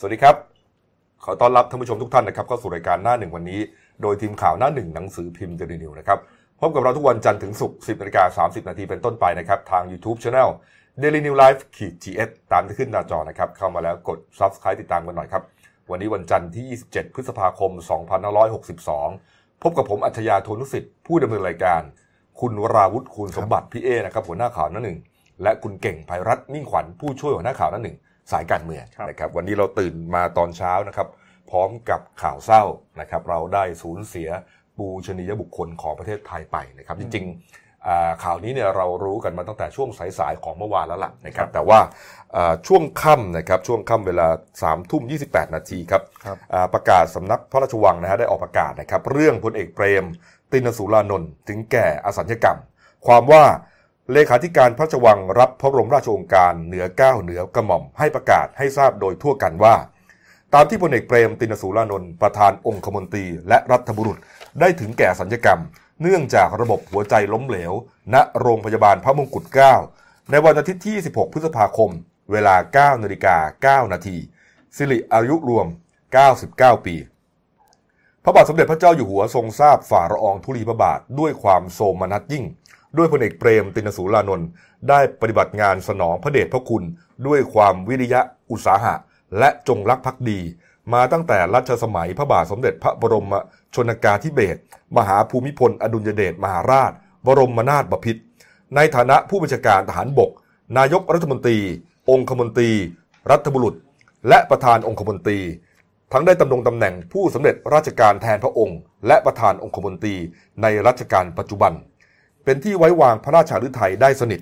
สวัสดีครับ ขอต้อนรับท่านผู้ชมทุกท่านนะครับเข้าสู่รายการหน้าหนึ่งวันนี้ โดยทีมข่าวหน้าหนึ่งหนังสือพิมพ์เดลินิวนะครับพบกับเราทุกวันจันทร์ถึงศุกร์10นาฬิกา30 นาทีเป็นต้นไปนะครับทาง YouTube Channel Daily New Life ขีด GS ตามที่ขึ้นหน้าจอนะครับเข้ามาแล้วกด Subscribe ติดตามกันหน่อยครับ วันนี้วันจันทร์ที่ 27 พฤษภาคม 2562 พบกับผมอัจฉริยะโทนุสิทธิ์ผู้ดำเนินรายการ คุณวราวุฒิคูณสมบัติพี่เอนะครับหัวหน้าข่าวหน้าหนึ่งและคุณเก่งภัยรัตน์มิ่งขวัญผู้ช่วยหัวหน้าข่าวหน้าหนึ่ง สายการเมืองครับนะครับวันนี้เราตื่นมาตอนเช้านะครับพร้อมกับข่าวเศร้านะครับเราได้สูญเสียปูชนียบุคคลของประเทศไทยไปนะครับจริงๆอ่าข่าวนี้เนี่ยเรารู้กันมาตั้งแต่ช่วงสายๆของเมื่อวานแล้วล่ะนะครับแต่ว่าอ่าช่วงค่ำนะครับช่วงค่ำเวลา3ามทุ่มยีนาทีครับครับอ่าประกาศสำนักพระราชวังนะฮะได้ออกประกาศนะครับเรื่องพลเอกเปรม ตินสุรานนท์ถึงแก่อสัญญกรรม ความว่า เลขาธิการพระราชวังรับพระบรมราชโองการเหนือเก้าเหนือกระหม่อมให้ประกาศให้ทราบโดยทั่วกันว่า ตามที่พลเอกเปรมตินสุรานนท์ประธานองคมนตรีและรัฐบุรุษได้ถึงแก่สัญญกรรม เนื่องจากระบบหัวใจล้มเหลว ณโรงพยาบาลพระมงกุฎเกล้าในวันอาทิตย์ที่ 16 พฤษภาคม เวลา 9นาฬิกา9นาทีสิริอายุรวม 99 ปี พระบาทสมเด็จพระเจ้าอยู่หัวทรงทราบฝ่าละอองธุลีพระบาทด้วยความโสมนัสยิ่ง ด้วยพลเอกเปรมตินสุรานนท์ได้ปฏิบัติงานสนองพระเดชพระคุณ ด้วยความวิริยะอุตสาหะ และจงรักภักดี มาตั้งแต่รัชสมัยพระบาทสมเด็จพระบรมชนกาธิเบศรมหาภูมิพล อดุลยเดชมหาราช บรมนาถบพิตรในฐานะผู้บัญชาการทหารบก นายกรัฐมนตรี องคมนตรี รัฐบุรุษ และประธานองคมนตรี ทั้งได้ดำรงตำแหน่งผู้สำเร็จราชการแทนพระองค์ และประธานองคมนตรีในรัชกาลปัจจุบัน เป็นที่ไว้วางพระราชาฤทัยได้สนิท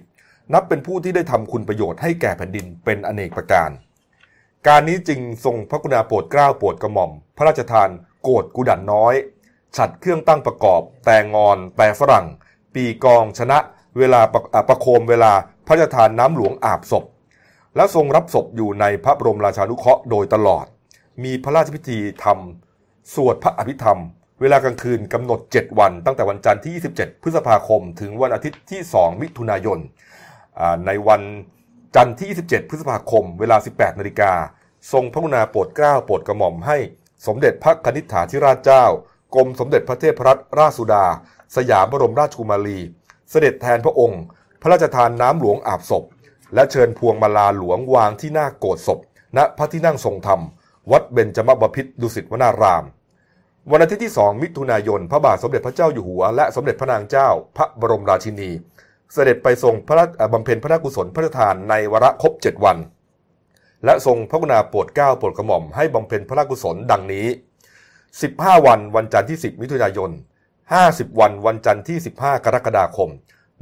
นับเป็นผู้ที่ได้ทำคุณประโยชน์ให้แก่แผ่นดินเป็นอเนกประการ การนี้จึงทรงพระกรุณาโปรดเกล้าโปรดกระหม่อม พระราชทานโกดกุดันน้อย ฉัดเครื่องตั้งประกอบ แต่งอน แต่ฝรั่ง ปีกองชนะเวลาประประโคมเวลาพระราชทานน้ำหลวงอาบศพ และทรงรับศพอยู่ในพระบรมราชานุเคราะห์โดยตลอด มีพระราชพิธีทำสวดพระอภิธรรม เวลากลางคืนกำหนด 7 วัน ตั้งแต่วันจันทร์ที่ 27 พฤษภาคม ถึงวันอาทิตย์ที่ 2 มิถุนายน ในวันจันทร์ที่ 27 พฤษภาคม เวลา 18 นาฬิกา ทรงพระกรุณาโปรดเกล้าโปรดกระหม่อมให้สมเด็จพระคณิษฐาธิราชเจ้า กรมสมเด็จพระเทพรัตนราชสุดา สยามบรมราชกุมารี เสด็จแทนพระองค์ พระราชทานน้ำหลวงอาบศพ และเชิญพวงมาลาหลวงวางที่หน้าโกรธศพ ณ พระที่นั่งทรงธรรม วัดเบญจมบพิตรดุสิตวนาราม วันอาทิตย์ที่ 2 มิถุนายน พระบาทสมเด็จพระเจ้าอยู่หัว และสมเด็จพระนางเจ้า พระบรมราชินี เสด็จไปทรงพระราชเอ่อบำเพ็ญพระราชกุศลพระราชทานในวาระครบ7วัน และทรงพระกรุณาโปรดเกล้าโปรดกระหม่อมให้บำเพ็ญพระราชกุศลดังนี้ 15 วันวันจันทร์ที่ 10 มิถุนายน 50 วันวันจันทร์ที่ 15 กรกฎาคม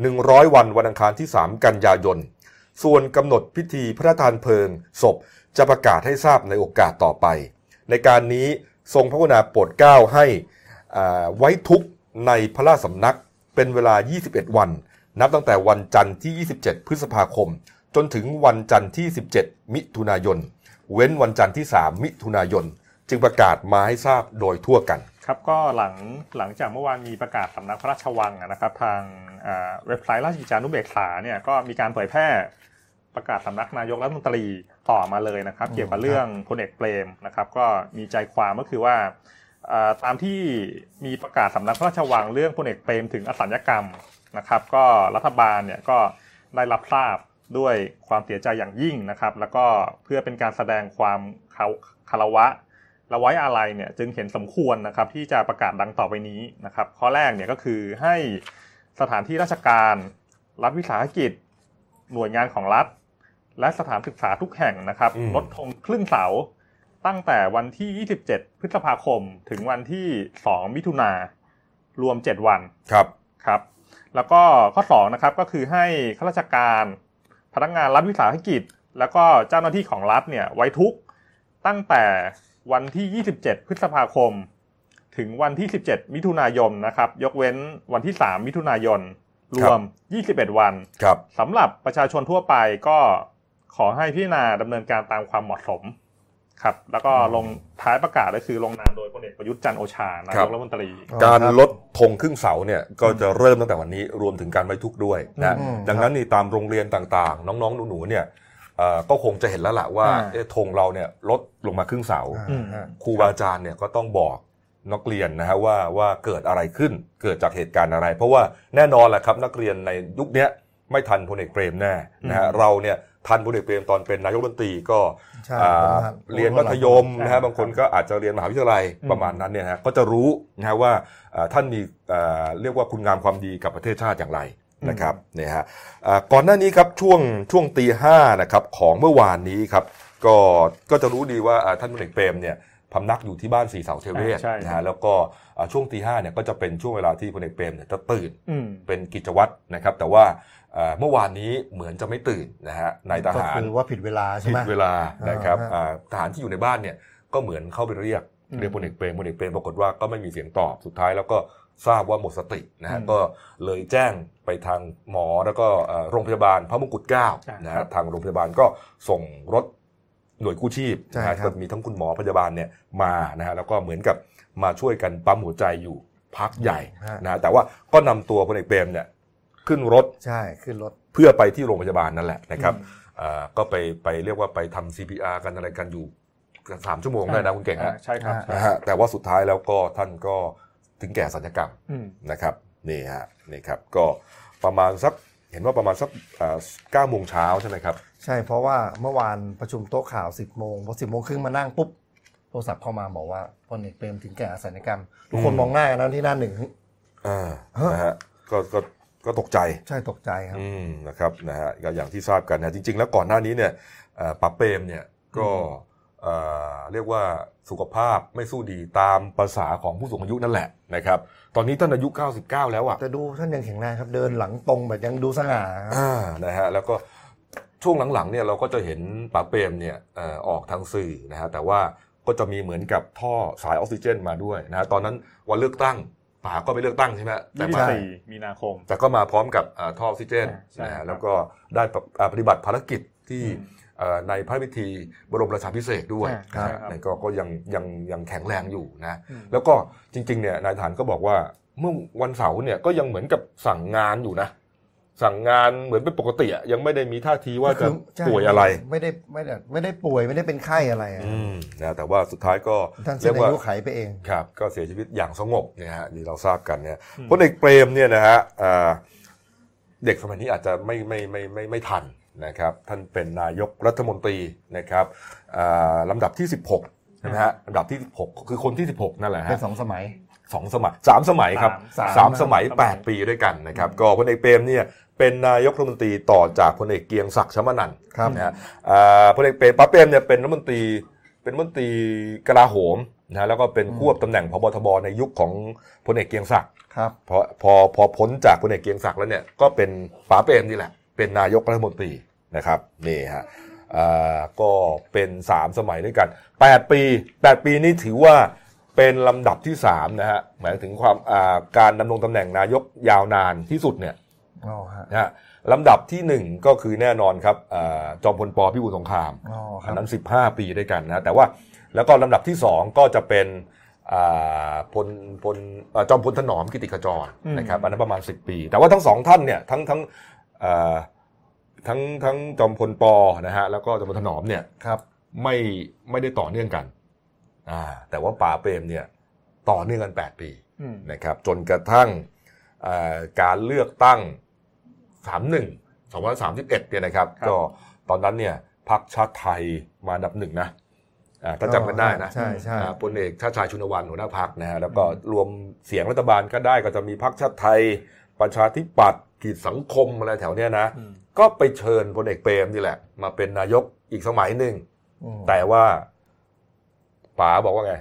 100 วันวันอังคารที่ 3 กันยายน ส่วนกำหนดพิธีพระราชทานเพลิง ศพจะประกาศให้ทราบในโอกาสต่อไป ในการนี้ ทรงพระกรุณาโปรดเกล้าให้ไว้ทุกในพระราชสำนักเป็นเวลา 21 วัน นับตั้งแต่วันจันทร์ที่ 27 พฤษภาคม จนถึงวันจันทร์ที่ 17 มิถุนายน เว้นวันจันทร์ที่ 3 มิถุนายน จึงประกาศมาให้ทราบโดยทั่วกัน ครับก็หลังหลังจากเมื่อวานมีประกาศสำนักพระราชวังนะครับ ทางเว็บไซต์ราชกิจจานุเบกษาเนี่ยก็มีการเผยแพร่ ประกาศสำนักนายกรัฐมนตรีต่อมาเลยนะครับ เกี่ยวกับเรื่องพลเอกเปรมนะครับก็มีใจความก็คือว่าอ่าตามที่มีประกาศสำนักพระราชวังเรื่องพลเอกเปรมถึงอสัญญกรรมนะครับ ก็รัฐบาลเนี่ยก็ได้รับทราบด้วยความเสียใจอย่างยิ่งนะครับ แล้วก็เพื่อเป็นการแสดงความเคาคารวะและไว้อาลัยเนี่ยจึงเห็นสมควรนะครับที่จะประกาศดังต่อไปนี้นะครับ ข้อแรกเนี่ยก็คือให้สถานที่ราชการ รัฐวิสาหกิจ หน่วยงานของรัฐ และสถานศึกษาทุกแห่งนะครับอืมลดธงครึ่งเสาตั้งแต่วันที่ 27 พฤษภาคม ถึงวันที่ 2 มิถุนารวม 7 วันครับครับ แล้วก็ข้อ2นะครับก็คือให้ข้าราชการ พนักงานรัฐวิสาหกิจ แล้วก็เจ้าหน้าที่ของรัฐเนี่ยไว้ทุกข์ตั้งแต่วันที่ 27 พฤษภาคม ถึงวันที่ 17 มิถุนายนนะครับ ยกเว้นวันที่ 3 มิถุนายนรวม 21 วันครับสำหรับประชาชนทั่วไปก็ ขอให้พิจารณาดำเนินการตามความเหมาะสมครับแล้วก็ลงท้ายประกาศก็คือลงนามโดยพลเอกประยุทธ์จันทร์โอชานายกรัฐมนตรี การลดธงครึ่งเสาเนี่ยก็จะเริ่มตั้งแต่วันนี้รวมถึงการไว้ทุกข์ด้วยนะอืมดังนั้นนี่ตามโรงเรียนต่างๆ น้องๆหนูๆเนี่ยเอ่อก็คงจะเห็นแล้วล่ะว่าอ่าเอ๊ะธงเราเนี่ยลดลงมาครึ่งเสาอ่าอืมฮะครูบาอาจารย์เนี่ยก็ต้องบอกนักเรียนนะฮะว่าว่าเกิดอะไรขึ้นเกิดจากเหตุการณ์อะไร เพราะว่าแน่นอนแหละครับนักเรียนในยุคเนี้ยไม่ทันพลเอกเปรมแน่นะฮะอืมเราเนี่ย ทันพลเอกเปรมตอนเป็นนายกรัฐมนตรีก็ใช่อ่าผมทันเรียนมัธยมนะใช่ฮะบางคนก็อาจจะเรียนมหาวิทยาลัยอืมประมาณนั้นเนี่ยนะฮะก็จะรู้นะฮะว่าอ่าท่านมีอ่าเรียกว่าคุณงามความดีกับประเทศชาติอย่างไรนะครับเนี่ยฮะอ่าก่อนหน้านี้ครับช่วงช่วงตีห้านะครับของเมื่อวานนี้ครับก็ก็จะรู้ดีว่าอ่าท่านพลเอกเปรมเนี่ยพำนักอยู่ที่บ้านสีเสาเทเวศใช่นะฮะแล้วก็อ่าช่วงตีห้าเนี่ยก็จะเป็นช่วงเวลาที่พลเอกเปรมเนี่ยจะตื่นอืมเป็นกิจวัตรนะครับ แต่ว่า เอ่อเมื่อวานนี้เหมือนจะไม่ตื่นนะฮะนายทก็หารคือว่าผิดเวลาใช่ผิไหมดเวลานะครับอ่าฮะอ่าทหารที่อยู่ในบ้านเนี่ยก็เหมือนเข้าไปเรียกอืมเรียกพลเอกเปรมพลเอกเปรมปรากฏว่าก็ไม่มีเสียงตอบสุดท้ายแล้วก็ทราบว่าหมดสตินะฮะอืมก็เลยแจ้งไปทางหมอแล้วก็เอ่อโรงพยาบาลพระมงกุฎเกล้าใช่นะครัฮะบทางโรงพยาบาลก็ส่งรถหน่วยกู้ชีพใช่นะฮะครับก็มีทั้งคุณหมอพยาบาลเนี่ยมานะฮะแล้วก็เหมือนกับมาช่วยกันปั๊มหัวใจอยู่พักใหญ่ฮะนะฮะแต่ว่าก็นำตัวพลเอกเปรมเนี่ย ขึ้นรถใช่ขึ้นรถเพื่อไปที่โรงพยาบาลนั่นแหละนะครับอืมอ่าก็ไปไปเรียกว่าไปทำ CPR กันอะไรกันอยู่กันสามชั่วโมงได้นะคุณเก่งฮะอ่าใช่ครับอ่านะฮะแต่ว่าสุดท้ายแล้วก็ท่านก็ถึงแก่สัญญกรรมอืมนะครับนี่ฮะนี่ครับก็ประมาณสักเห็นว่าประมาณสักเก้าโมงเช้าใช่ไหมครับ ใช่เพราะว่าเมื่อวานประชุมโต๊ะข่าว 10โมงพอ10โมงครึ่งมานั่งปุ๊บโทรศัพท์เข้ามาบอกว่าพลเอกเปรมถึงแก่อสัญญกรรม ทุกคนอืมมองหน้ากันนะที่หน้าหนึ่งอ่าฮะนะฮะก็ ก็ก็ตกใจใช่ตกใจครับอืมนะครับนะฮะก็อย่างที่ทราบกันนะจริง ๆ แล้วก่อนหน้านี้เนี่ยเอ่อปับเปรมเนี่ยก็เอ่อเรียกว่าสุขภาพไม่สู้ดีตามภาษาของผู้สูงอายุนั่นแหละนะครับ ตอนนี้ท่านอายุ 99 แล้วอะแต่ดูท่านยังแข็งแรงครับเดินหลังตรงแบบยังดูสง่าครับอ่านะฮะแล้วก็ช่วงหลังๆเนี่ยเราก็จะเห็นป๋าเปรมเนี่ยเอ่อออกทางสื่อนะฮะแต่ว่าก็จะมีเหมือนกับท่อสายออกซิเจนมาด้วยนะฮะตอนนั้นวันเลือกตั้ง ป๋าก็ไปเลือกตั้งใช่ไหมแต่ยี่สิมาบสี่มีนาคม แต่ก็มาพร้อมกับอ่าท่อออกซิเจนใช่นะครัฮะบแล้วก็ได้ปฏิอ่าปฏิบัติภารกิจที่อืมเอ่อในพระพิธีบรมราชาภิเษกด้วยใช่นะฮะครับนั่นก็ก็ยังยังยังแข็งแรงอยู่นะอืมแล้วก็จริงๆเนี่ยนายทหารก็บอกว่าเมื่อวันเสาร์เนี่ยก็ยังเหมือนกับสั่งงานอยู่นะ สั่งงานเหมือนเป็นปกติอะยังไม่ได้มีท่าทีว่าจะคือใช่ป่วยอะไร ไม่ได้ไม่ได้ไม่ได้ป่วยไม่ได้เป็นไข้อะไรอะอืมนะแต่ว่าสุดท้ายก็ท่านเสเรียนกว่าอายุไขไปเองครับก็เสียชีวิตอย่างสงบเนี่ยฮะที่เราทราบกันเนี่ยอืมพลเอกเปรมเนี่ยนะฮะอ่าเด็กสมัยนี้อาจจะไม่ไม่ไม่ไม่ไม่ทันนะครับ ท่านเป็นนายกรัฐมนตรีนะครับอ่าลำดับที่ 16ใช่ไหมฮะลำดับที่ 16 คือคนที่ 16 นั่นแหละเป็นฮะสองสมัยสองสมัยสามสมัยครับสามสามสมัยสามสมัย 8 ปีด้วยกันนะครับ ก็พลเอกเปรมเนี่ย เป็นนายกรัฐมนตรีต่อจากพลเอกเกรียงศักดิ์ชมนันท์ครับนะฮะอ่าพลเอกเปรมป้าเปรมเนี่ยเป็นรัฐมนตรีเป็นรัฐมนตรีกลาโหมนะฮะแล้วก็เป็นควบตำแหน่งพบทบในยุคของพลเอกเกรียงศักดิ์ครับพอพอพอพ้นจากพลเอกเกรียงศักดิ์แล้วเนี่ยก็เป็นป๋าเปรมนี่แหละ เป็นนายกรัฐมนตรีนะครับนี่ฮะอ่าก็เป็นสามสมัยด้วยกัน 8 ปี 8 ปีนี่ถือว่าเป็นลำดับที่3นะฮะหมายถึงความอ่าการดำรงตำแหน่งนายกยาวนานที่สุดเนี่ยอ๋อฮะ นะฮะลำดับที่1ก็คือแน่นอนครับอาจอมพลปพิบูลสงครามอ๋อคอัรันบนั้น 15 ปีด้วยกันนะแต่ว่าแล้วก็ลำดับที่2ก็จะเป็นอ่าพลพลอ่าจอมพลถนอมกิติขจรอืมนะครับอันนั้นประมาณ 10 ปี แต่ว่าทั้งสองท่านเนี่ยทั้งทั้งอ่าทั้งทั้งจอมพลปนะฮะแล้วก็จอมพลถนอมเนี่ยครับไม่ไม่ได้ต่อเนื่องกันอ่าแต่ว่าป่าเปรมเนี่ยต่อเนื่องกัน 8 ปีอืมนะครับจนกระทั่งอ่าการเลือกตั้ง 31 231เนี่ยนะครับครับ ก็ตอนนั้นเนี่ยพรรคชาติไทยมาอันดับหนึ่งนะอ่าถ้าจำกันได้นะใช่ใช่อ่าพลเอกชาติชายชุนวันหัวหน้าพรรคนะฮะแล้วก็รวมเสียงรัฐบาลก็ได้ก็จะมีพรรคชาติไทย ประชาธิปัตย์กีดสังคมอะไรแถวเนี้ยนะอืมก็ไปเชิญพลเอกเปรมนี่แหละ มาเป็นนายกอีกสมัยหนึ่งอืมแต่ว่าป๋าบอกว่าไง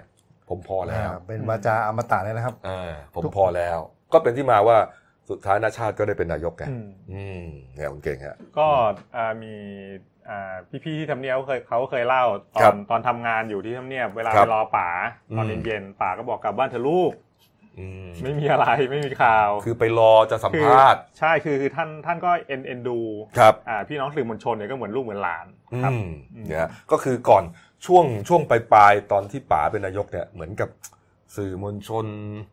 ผมพอแล้วอ่าเป็นวาจาอมตะเลยนะครับอ่าผมทุกพอแล้ว ก็เป็นที่มาว่า สุดท้ายนาชาติก็ได้เป็นนายกไงอืมอืมเนี่ยคุณเก่งฮะก็อ่ามีอ่าพี่ๆที่ทำเนียบเคยเขาเคยเล่าตอครับนตอนทำงานอยู่ที่ทำเนียบเวลาครัไปบรอป๋าตอนอืมเย็นๆป๋าก็บอกกลับบ้านเถอะลูกอืมไม่มีอะไรไม่มีข่าว คือไปรอจะสัมภาษณ์ใช่คือคือท่านท่านก็เอ็นเอ็นดูครับอ่าพี่น้องสื่อมวลชนเนี่ยก็เหมือนลูกเหมือนหลานอืครับมเนี่ยก็คือก่อนช่วงช่วงปลายๆตอนที่ป๋าเป็นนายกเนี่ยเหมือนกับสื่อมวลชนเอ่อ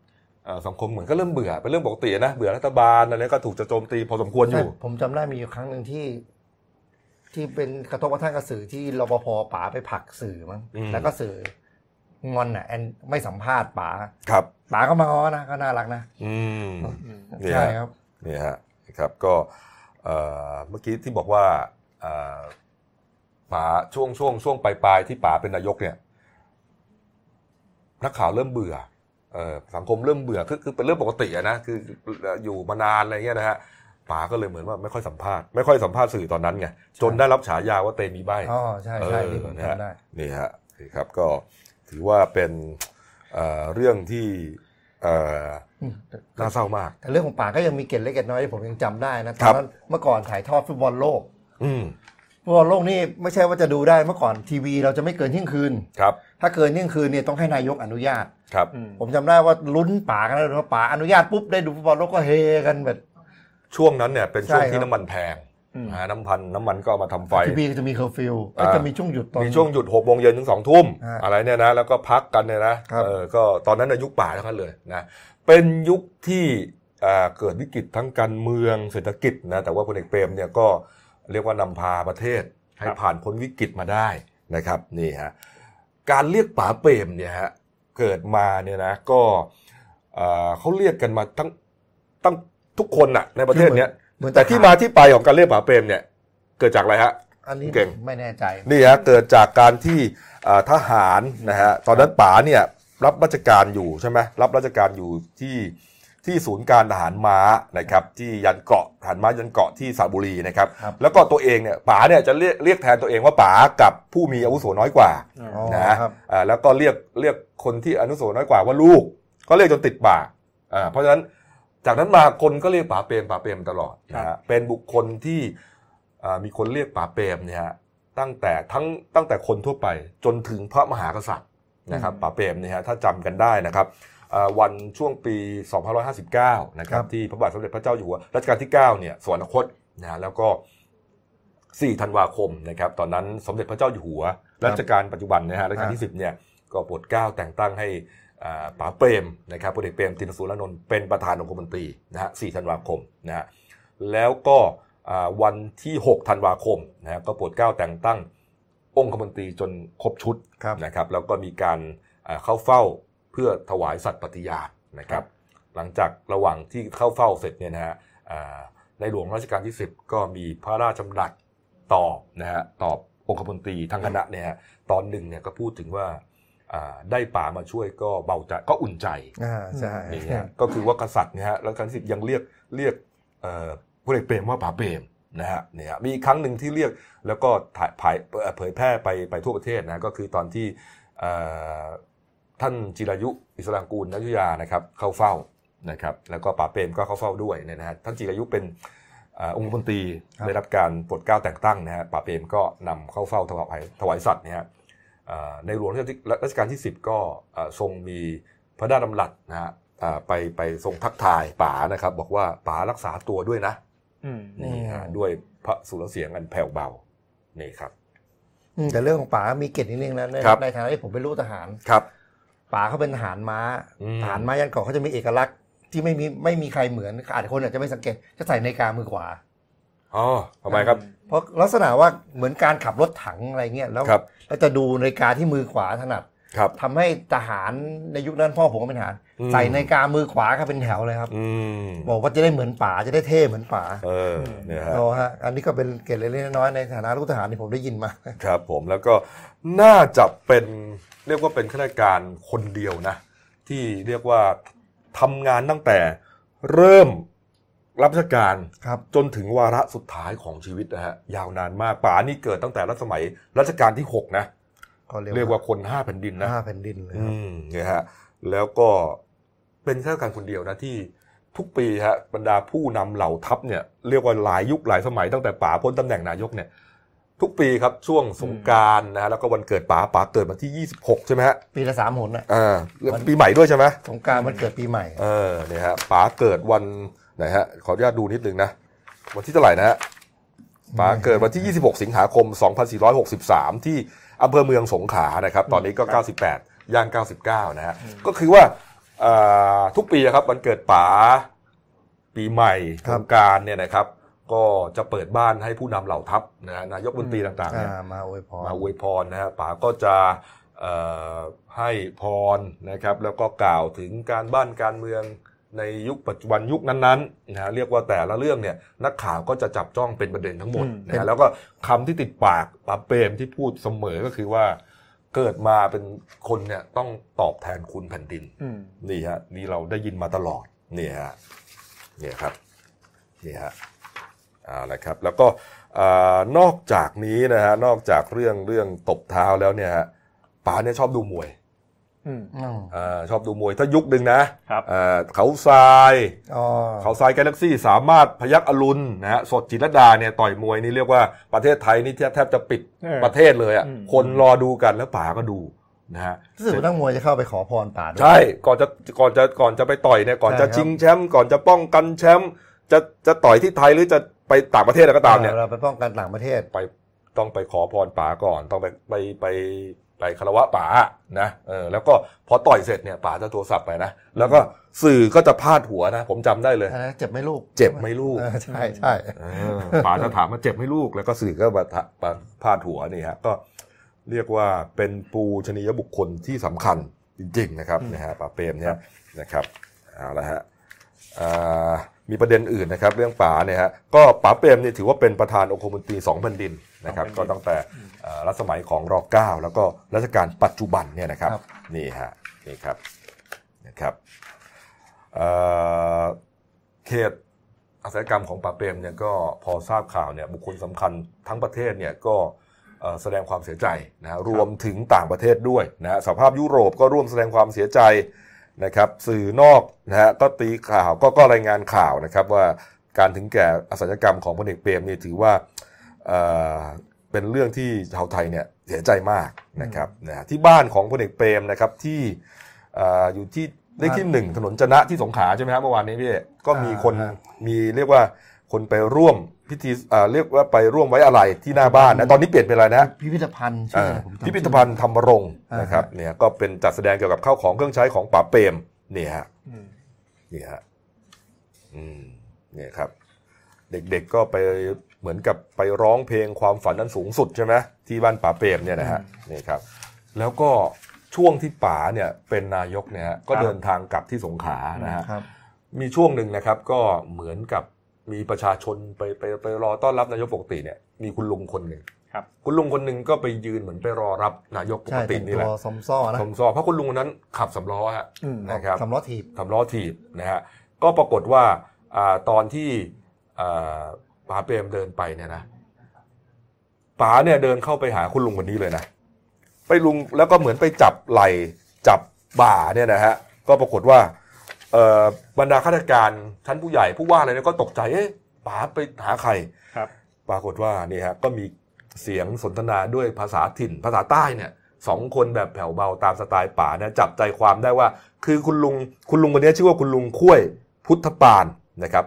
สังคมเหมือนก็เริ่มเบื่อเป็นเรื่องปกตินะ เบื่อรัฐบาลอะไรก็ถูกจะโจมตีพอสมควรอยู่ใช่ผมจำได้มีอยู่ครั้งหนึ่งที่ ที่เป็นกระทบกระทั่งกับสื่อที่รปภป๋าไปผลักสื่อมั้งอืมแล้วก็สื่องอนอะแอนไม่สัมภาษณ์ป๋าครับป๋าก็มาง้อนะก็น่ารักนะ อืมอืมเนี่ยใช่ฮะครับนี่ฮะนะครับก็เอ่อเมื่อกี้ที่บอกว่าเอ่อป๋าช่วงช่วงช่วงปลายปลายๆที่ป๋าเป็นนายกเนี่ยนักข่าวเริ่มเบื่อเอ่อ สังคมเริ่มเบื่อคือคือเป็นเรื่องปกติอะนะคืออยู่มานานอะไรเงี้ยนะฮะป๋าก็เลยเหมือนว่าไม่ค่อยสัมภาษณ์ไม่ค่อยสัมภาษณ์สื่อตอนนั้นไงจนได้รับฉายาว่าเตมีใบอ๋อใช่ใช่เออที่ผมนะฮะจำได้นี่ฮะนี่ครับก็ถือว่าเป็นเอ่อเรื่องที่เอ่ออืมน่าเศร้ามาก แต่เรื่องของป๋าก็ยังมีเกร็ดเล็กเกร็ดน้อยที่ผมยังจำได้นะตครัอนบนั้นครับเมื่อก่อนถ่ายทอดฟุตบอลโลก อืมฟุตบอลโลกนี่ไม่ใช่ว่าจะดูได้เมื่อก่อนทีวีเราจะไม่เกินเที่ยงคืนครับ ถ้าเกินเที่ยงคืนเนี่ยต้องให้นายกอนุญาต ครับอืมผมจำได้ว่าลุ้นป๋ากันแล้วว่าป๋าอนุญาตปุ๊บได้ดูฟุตบอลโลกก็เฮกันแบบ ช่วงนั้นเนี่ยเป็นช่วงใช่ที่ครับ น้ำมันแพงอืมนะฮะน้ำพันน้ำมันก็เอามาทำไฟ ทีวีก็จะมีเคอร์ฟิวอ่า จะมีช่วงหยุดตอน มีช่วงหยุดหกโมงเย็นถึงสองทุ่มฮะอะไรเนี่ยนะแล้วก็พักกันเนี่ยนะครับเออก็ตอนนั้นในยุคป๋าทั้งนั้นเลยนะเป็นยุคที่อ่าเกิดวิกฤตทั้งการเมืองเศรษฐกิจนะแต่ว่าพลเอกเปรมเนี่ยก็เรียกว่านำพาประเทศให้ครับ ผ่านพ้นวิกฤตมาได้นะครับนี่ฮะ การเรียกป๋าเปรมเนี่ยฮะเกิดมาเนี่ยนะก็เอ่อเขาเรียกกันมาทั้งตั้งทุกคนน่ะในประเทศเนี้ยเหมือนแต่ที่มาที่ไปของการเรียกป๋าเปรมเนี่ย เกิดจากอะไรฮะอันนี้เก่งไม่แน่ใจนี่ฮะเกิดจากการที่อ่าทหารนะฮะตอนนั้นป๋าเนี่ยรับราชการอยู่ใช่ไหมรับราชการอยู่ที่ ที่ศูนย์การทหารม้านะครับที่ยันเกาะทหารม้ายันเกาะที่สระบุรีนะครับครับแล้วก็ตัวเองเนี่ยป๋าเนี่ยจะเรียกเรียกแทนตัวเองว่าป๋ากับผู้มีอาวุโสน้อยกว่าอืมอ๋อนะครับ อ่าแล้วก็เรียกเรียกคนที่อาวุโสน้อยกว่าว่าลูก ก็เรียกจนติดปากอ่าเพราะฉะนั้นจากนั้นมาคนก็เรียกป๋าเปรมป๋าเปรมตลอดนะฮะเป็นบุคคลที่อ่ามีคนเรียกป๋าเปรมเนี่ยฮะตั้งแต่ทั้งตั้งแต่คนทั่วไปจนถึงพระมหากษัตริย์นะครับป๋าเปรมเนี่ยฮะถ้าจำกันได้นะครับอ่า วันช่วงปี 2559 นะครับที่พระบาทสมเด็จพระเจ้าอยู่หัวรัชกาลที่ 9 เนี่ยสวรรคตนะฮะแล้วก็ 4 ธันวาคมนะครับตอนนั้นสมเด็จพระเจ้าอยู่หัวรัชกาลปัจจุบันนะฮะรัชกาลที่ 10 เนี่ยก็โปรดเกล้าแต่งตั้งให้อ่าป๋าเปรมนะครับพลเอกเปรมตินสุรานนท์เป็นประธานองคมนตรีนะฮะ 4 ธันวาคมนะฮะแล้วก็อ่าวันที่ 6 ธันวาคมนะฮะก็โปรดเกล้าแต่งตั้งองคมนตรีจนครบชุดครับนะครับแล้วก็มีการอ่าเข้าเฝ้า เพื่อถวายสัตย์ปฏิญาณนะครับ หลังจากระหว่างที่เข้าเฝ้าเสร็จเนี่ยนะฮะอ่าในหลวงรัชกาลที่ 10 ก็มีพระราชดำรัสตอบนะฮะตอบองคมนตรีทั้งคณะเนี่ยฮะตอนหนึ่งเนี่ยก็พูดถึงว่าอ่าได้ป่ามาช่วยก็เบาใจก็อุ่นใจอ่าใช่นี่ฮะก็คือว่ากษัตริย์เนี่ยฮะรัชกาลที่สิบยังเรียกเรียกเอ่อพลเอกเปรมว่าป๋าเปรมนะฮะเนี่ยฮะมีอีกครั้งหนึ่งที่เรียกแล้วก็ถ่ายเผยเอ่อเผยแพร่ไปไปทั่วประเทศนะก็คือตอนที่เอ่อ ท่านจิรายุอิสรางกูลนักยุทธยานะครับเข้าเฝ้านะครับแล้วก็ป๋าเปรมก็เข้าเฝ้าด้วยเนี่ยนะฮะท่านจิรายุเป็นเอ่อองค์มนตรีครับได้รับการโปรดเกล้าแต่งตั้งนะฮะป๋าเปรมก็นำเข้าเฝ้าถวายถวายสัตว์เนี่ยฮะอ่าในหลวงรัชกาลที่ 10 ก็อ่าทรงมีพระราชดำรัสนะฮะอ่าไปไปทรงทักทายป๋านะครับ บอกว่าป๋ารักษาตัวด้วยนะอืมนี่ฮะด้วยพระสุรเสียงอันแผ่วเบานี่ครับอืมแต่เรื่องของป๋ามีเกร็ดนิดนึงนะในครับในฐานะที่ผมเป็นลูกทหารครับ ป๋าเขาเป็นทหารม้าอืมทหารม้ายันเกาะเขาจะมีเอกลักษณ์ที่ไม่มีไม่มีใครเหมือนอาจจะคนอาจจะไม่สังเกตจะใส่ในาฬิกามือขวาอ๋อทำไมครับ เพราะลักษณะว่าเหมือนการขับรถถังอะไรเงี้ยแล้วครับแล้วจะดูนาฬิกาที่มือขวาถนัดครับทำให้ทหารในยุคนั้นพ่อผมก็เป็นทหารอืมใส่นาฬิกามือขวาครับเป็นแถวเลยครับอืมบอกว่าจะได้เหมือนป๋าจะได้เท่เหมือนป๋าเออเนี่ยฮะโอ้ฮะอันนี้ก็เป็นเกร็ดเล็กๆน้อยๆในฐานะลูกทหารที่ผมได้ยินมา ครับผมแล้วก็น่าจะเป็น เรียกว่าเป็นข้าราชการคนเดียวนะ ที่เรียกว่าทำงานตั้งแต่เริ่มรับราชการครับจนถึงวาระสุดท้ายของชีวิตนะฮะยาวนานมากป๋านี่เกิดตั้งแต่รัชสมัยรัชกาลที่ 6 นะก็เรียกว่าคนห้าแผ่นดินนะห้าแผ่นดินเลยอืครับมเนี่ยฮะแล้วก็เป็นข้าราชการคนเดียวนะที่ทุกปีฮะบรรดาผู้นำเหล่าทัพเนี่ยเรียกว่าหลายยุคหลายสมัยตั้งแต่ป๋าพ้นตำแหน่งนายกเนี่ย ทุกปีครับช่วงสงกรารนะฮะแล้วก็วันเกิดป๋าป๋าเกิดวันที่ 26 ใช่ไหมฮะปีละสามหนน่ะอ่าปีใหม่ด้วยใช่ไหมสงกรารมันเกิดปีใหม่เออเนี่ยฮะป๋าเกิดวันไหนฮะขออนุญาตดูนิดนึงนะวันที่เท่าไหร่นะฮะป๋าเกิดวันที่ 26 สิงหาคม 2463 ที่อำเภอเมืองสงขลานะครับ ตอนนี้ก็ 98 ย่าง 99 นะฮะก็คือว่าเอ่อทุกปีอะครับวันเกิดป๋าปีใหม่ครัสบงกรารเนี่ยนะครับ ก็จะเปิดบ้านให้ผู้นำเหล่าทัพนะฮะนายกบัญตรีต่างๆเนี่ยอ่ามาอวยพรมาอวยพรนะฮะป๋าก็จะเอ่อให้พรนะครับ แล้วก็กล่าวถึงการบ้านการเมืองในยุคปัจจุบันยุคนั้นๆนะฮะเรียกว่าแต่ละเรื่องเนี่ยนักข่าวก็จะจับจ้องเป็นประเด็นทั้งหมดอืมนะฮะแล้วก็คำที่ติดปากป๋าเปรมที่พูดเสมอก็คือว่าเกิดมาเป็นคนเนี่ยต้องตอบแทนคุณแผ่นดินอืมนี่ฮะนี่เราได้ยินมาตลอดนี่ฮะนี่ครับนี่ฮะ เอาละครับแล้วก็อ่านอกจากนี้นะฮะนอกจากเรื่องเรื่องตบเท้าแล้วเนี่ยฮะป๋าเนี่ยชอบดูมวยอืมอืมอาชอบดูมวยถ้ายุคหนึ่งนะครับอ่าเขาทรายอ๋อเขาทรายกาแล็กซี่สามารถพยักอรุณนะฮะสดจิตรลดาเนี่ยต่อยมวยนี่เรียกว่าประเทศไทยนี่แทบแทบจะปิดเออประเทศเลยอะอืมคนรอดูกันแล้วป๋าก็ดูนะฮะรู้สึกว่านักมวยจะเข้าไปขอพรป่าด้วยใช่ก่อนจะก่อนจะก่อนจะไปต่อยเนี่ยก่อนจะใช่ครับชิงแชมป์ก่อนจะป้องกันแชมป์จะจะต่อยที่ไทยหรือจะ ไปต่างประเทศอะไรก็ตามเนี่ยเราไปป้องกันต่างประเทศไปต้องไปขอพรป๋าก่อน ต้องไปไปไปไปคารวะป๋านะเออแล้วก็พอต่อยเสร็จเนี่ยป๋าจะโทรศัพท์ไปนะแล้วก็สื่อก็จะพาดหัวนะ ผมจำได้เลยอันนั้นเจ็บไหมลูก เจ็บไหมลูกเออใช่ใช่เออป๋าจะถามว่าเจ็บไหมลูก แล้วก็สื่อก็มาถมาพาดหัวนี่ฮะก็เรียกว่าเป็นปูชนียบุคคลที่สำคัญจริง ๆ นะครับนะฮะป๋าเปรมเนี่ยนะครับเอาละฮะอ่า มีประเด็นอื่นนะครับ เรื่องป๋าเนี่ยฮะก็ป๋าเปรมเนี่ยถือว่าเป็นประธานองคมนตรีสองแผ่นดินนะครับสองแผ่นดินก็ตั้งแต่เอ่อรัชสมัยของรเก้าแล้วก็รัชกาลปัจจุบันเนี่ยนะครับครับนี่ฮะนี่ครับนะครับเอ่อเขตอาชญากรรมของป่าเปรมเนี่ยก็พอทราบข่าวเนี่ยบุคคลสำคัญทั้งประเทศเนี่ยก็เอ่อแสดงความเสียใจนะฮะรวมถึงต่างประเทศด้วยนะฮะสภาพยุโรปก็ร่วมแสดงความเสียใจ นะครับสื่อนอกนะฮะก็ตีข่าวก็ก็รายงานข่าวนะครับว่าการถึงแก่อสัญกรรมของพลเอกเปรมนี่ถือว่าเอ่อเป็นเรื่องที่ชาวไทยเนี่ยเสียใจมากนะครับนะฮะที่บ้านของพลเอกเปรมนะครับที่เอ่ออยู่ที่เลขที่หนึ่งถนนจนะที่สงขลาใช่ไหมครับเมื่อวานนี้พี่ก็มีคนอ่าฮะมีเรียกว่า คนไปร่วมพิธีอ่าเรียกว่าไปร่วมไว้อะไรที่หน้าบ้านนะตอนนี้เปลี่ยนเป็นอะไรนะพิพิธภัณฑ์ชื่ออ่าอะไรผมจำพิพิธภัณฑ์ธรรมรงค์อ่าฮะนะครับเนี่ยก็เป็นจัดแสดงเกี่ยวกับข้าวของเครื่องใช้ของป่าเปรมเนี่ยฮะอืมนี่ฮะอืมเนี่ยครับ เด็กๆก็ไปเหมือนกับไปร้องเพลงความฝันนั้นสูงสุดใช่ไหมที่บ้านป่าเปรมเนี่ยนะฮะนี่ครับ แล้วก็ช่วงที่ป๋าเนี่ยเป็นนายกเนี่ยฮะก็เดินทางกลับที่สงขลานะฮะครับมีช่วงหนึ่งนะครับ ก็เหมือนกับ มีประชาชนไปไปไปรอต้อนรับนายกปกติเนี่ยมีคุณลุงคนหนึ่งครับคุณลุงคนหนึ่งก็ไปยืนเหมือนไปรอรับนายกปใช่กติแต่งนี่ตัแหวละสมซ้อนะสมซอเพราะคุณลุงคนนั้นขับสำล้อฮะอืมนะครับสำล้อถีบสำล้อถีบนะฮะก็ปรากฏว่าอ่าตอนที่อ่าป๋าเปรมเดินไปเนี่ยนะป๋าเนี่ยเดินเข้าไปหาคุณลุงคนนี้เลยนะไปลุงแล้วก็เหมือนไปจับไหล่จับบ่าเนี่ยนะฮะก็ปรากฏว่าเอ่อ บรรดาข้าราชการชั้นผู้ใหญ่ผู้ว่าอะไรเนี่ยก็ตกใจเอ๊ะป๋าไปหาใครครับ ปรากฏว่านี่ฮะก็มีเสียงสนทนาด้วยภาษาถิ่น ภาษาใต้เนี่ยสองคนแบบแผ่วเบาตามสไตล์ป๋าเนี่ยจับใจความได้ว่า คือคุณลุงคุณลุงคนนี้ชื่อว่าคุณลุงคุ้ยพุทธปานนะครับ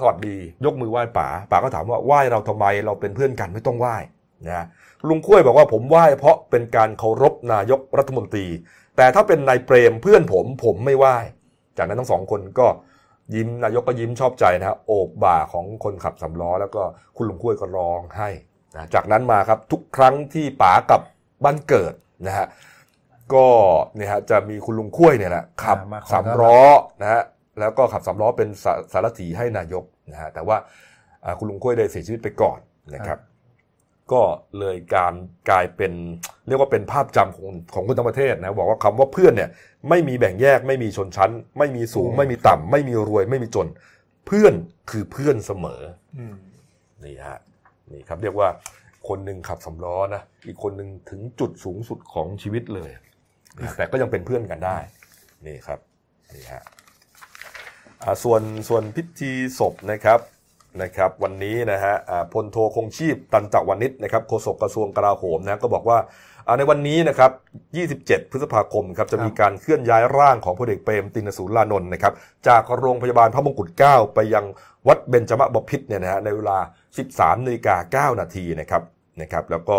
สวัสดียกมือไหว้ป๋าป๋าก็ถามว่าไหว้เราทำไมเราเป็นเพื่อนกันไม่ต้องไหว้นะลุงคุ้ยบอกว่าผมไหว้เพราะเป็นการเคารพนายกรัฐมนตรี แต่ถ้าเป็นนายเปรมเพื่อนผมผมไม่ไหว้จากนั้นทั้งสองคนก็ยิ้มนายกก็ยิ้มชอบใจนะฮะโอบบ่าของคนขับสำล้อ แล้วก็คุณลุงคุ้ยก็ร้องให้นะจากนั้นมาครับทุกครั้งที่ป๋ากลับบ้านเกิดนะฮะก็เนี่ยฮะจะมีคุณลุงคุ้ยเนี่ยแหละขับอ่ามาขอสามล้อนะฮะแล้วก็ขับสามล้อเป็นสาสารถีให้นายกนะฮะแต่ว่าอ่าคุณลุงคุ้ยได้เสียชีวิตไปก่อนนะครับ ก็เลยการกลายเป็นเรียกว่าเป็นภาพจำของของคนทั้งประเทศนะบอกว่าคำว่าเพื่อนเนี่ยไม่มีแบ่งแยกไม่มีชนชั้น ไม่มีสูงอืมไม่มีต่ำไม่มีรวย ไม่มีจน เพื่อนคือเพื่อนเสมออืมนี่ฮะนี่ครับ เรียกว่าคนหนึ่งขับสำล้อนะอีกคนหนึ่งถึงจุดสูงสุดของชีวิตเลยนะแต่ก็ยังเป็นเพื่อนกันได้ นี่ครับนี่ฮะอ่าส่วนส่วนพิธีศพนะครับ นะครับวันนี้นะฮะอ่าพลโทคงชีพตันจักวานิชนะครับโฆษกกระทรวงกลาโหมนะก็บอกว่าอ่าในวันนี้นะครับ 27 พฤษภาคมครับจะมีการเคลื่อนย้ายร่างของพลเอกเปรมตินสูรลานนท์นะครับจากโรงพยาบาลพระมงกุฎเกล้าไปยังวัดเบญจมบพิตรเนี่ยนะฮะในเวลา 13นาฬิกา9นาทีนะครับนะครับแล้วก็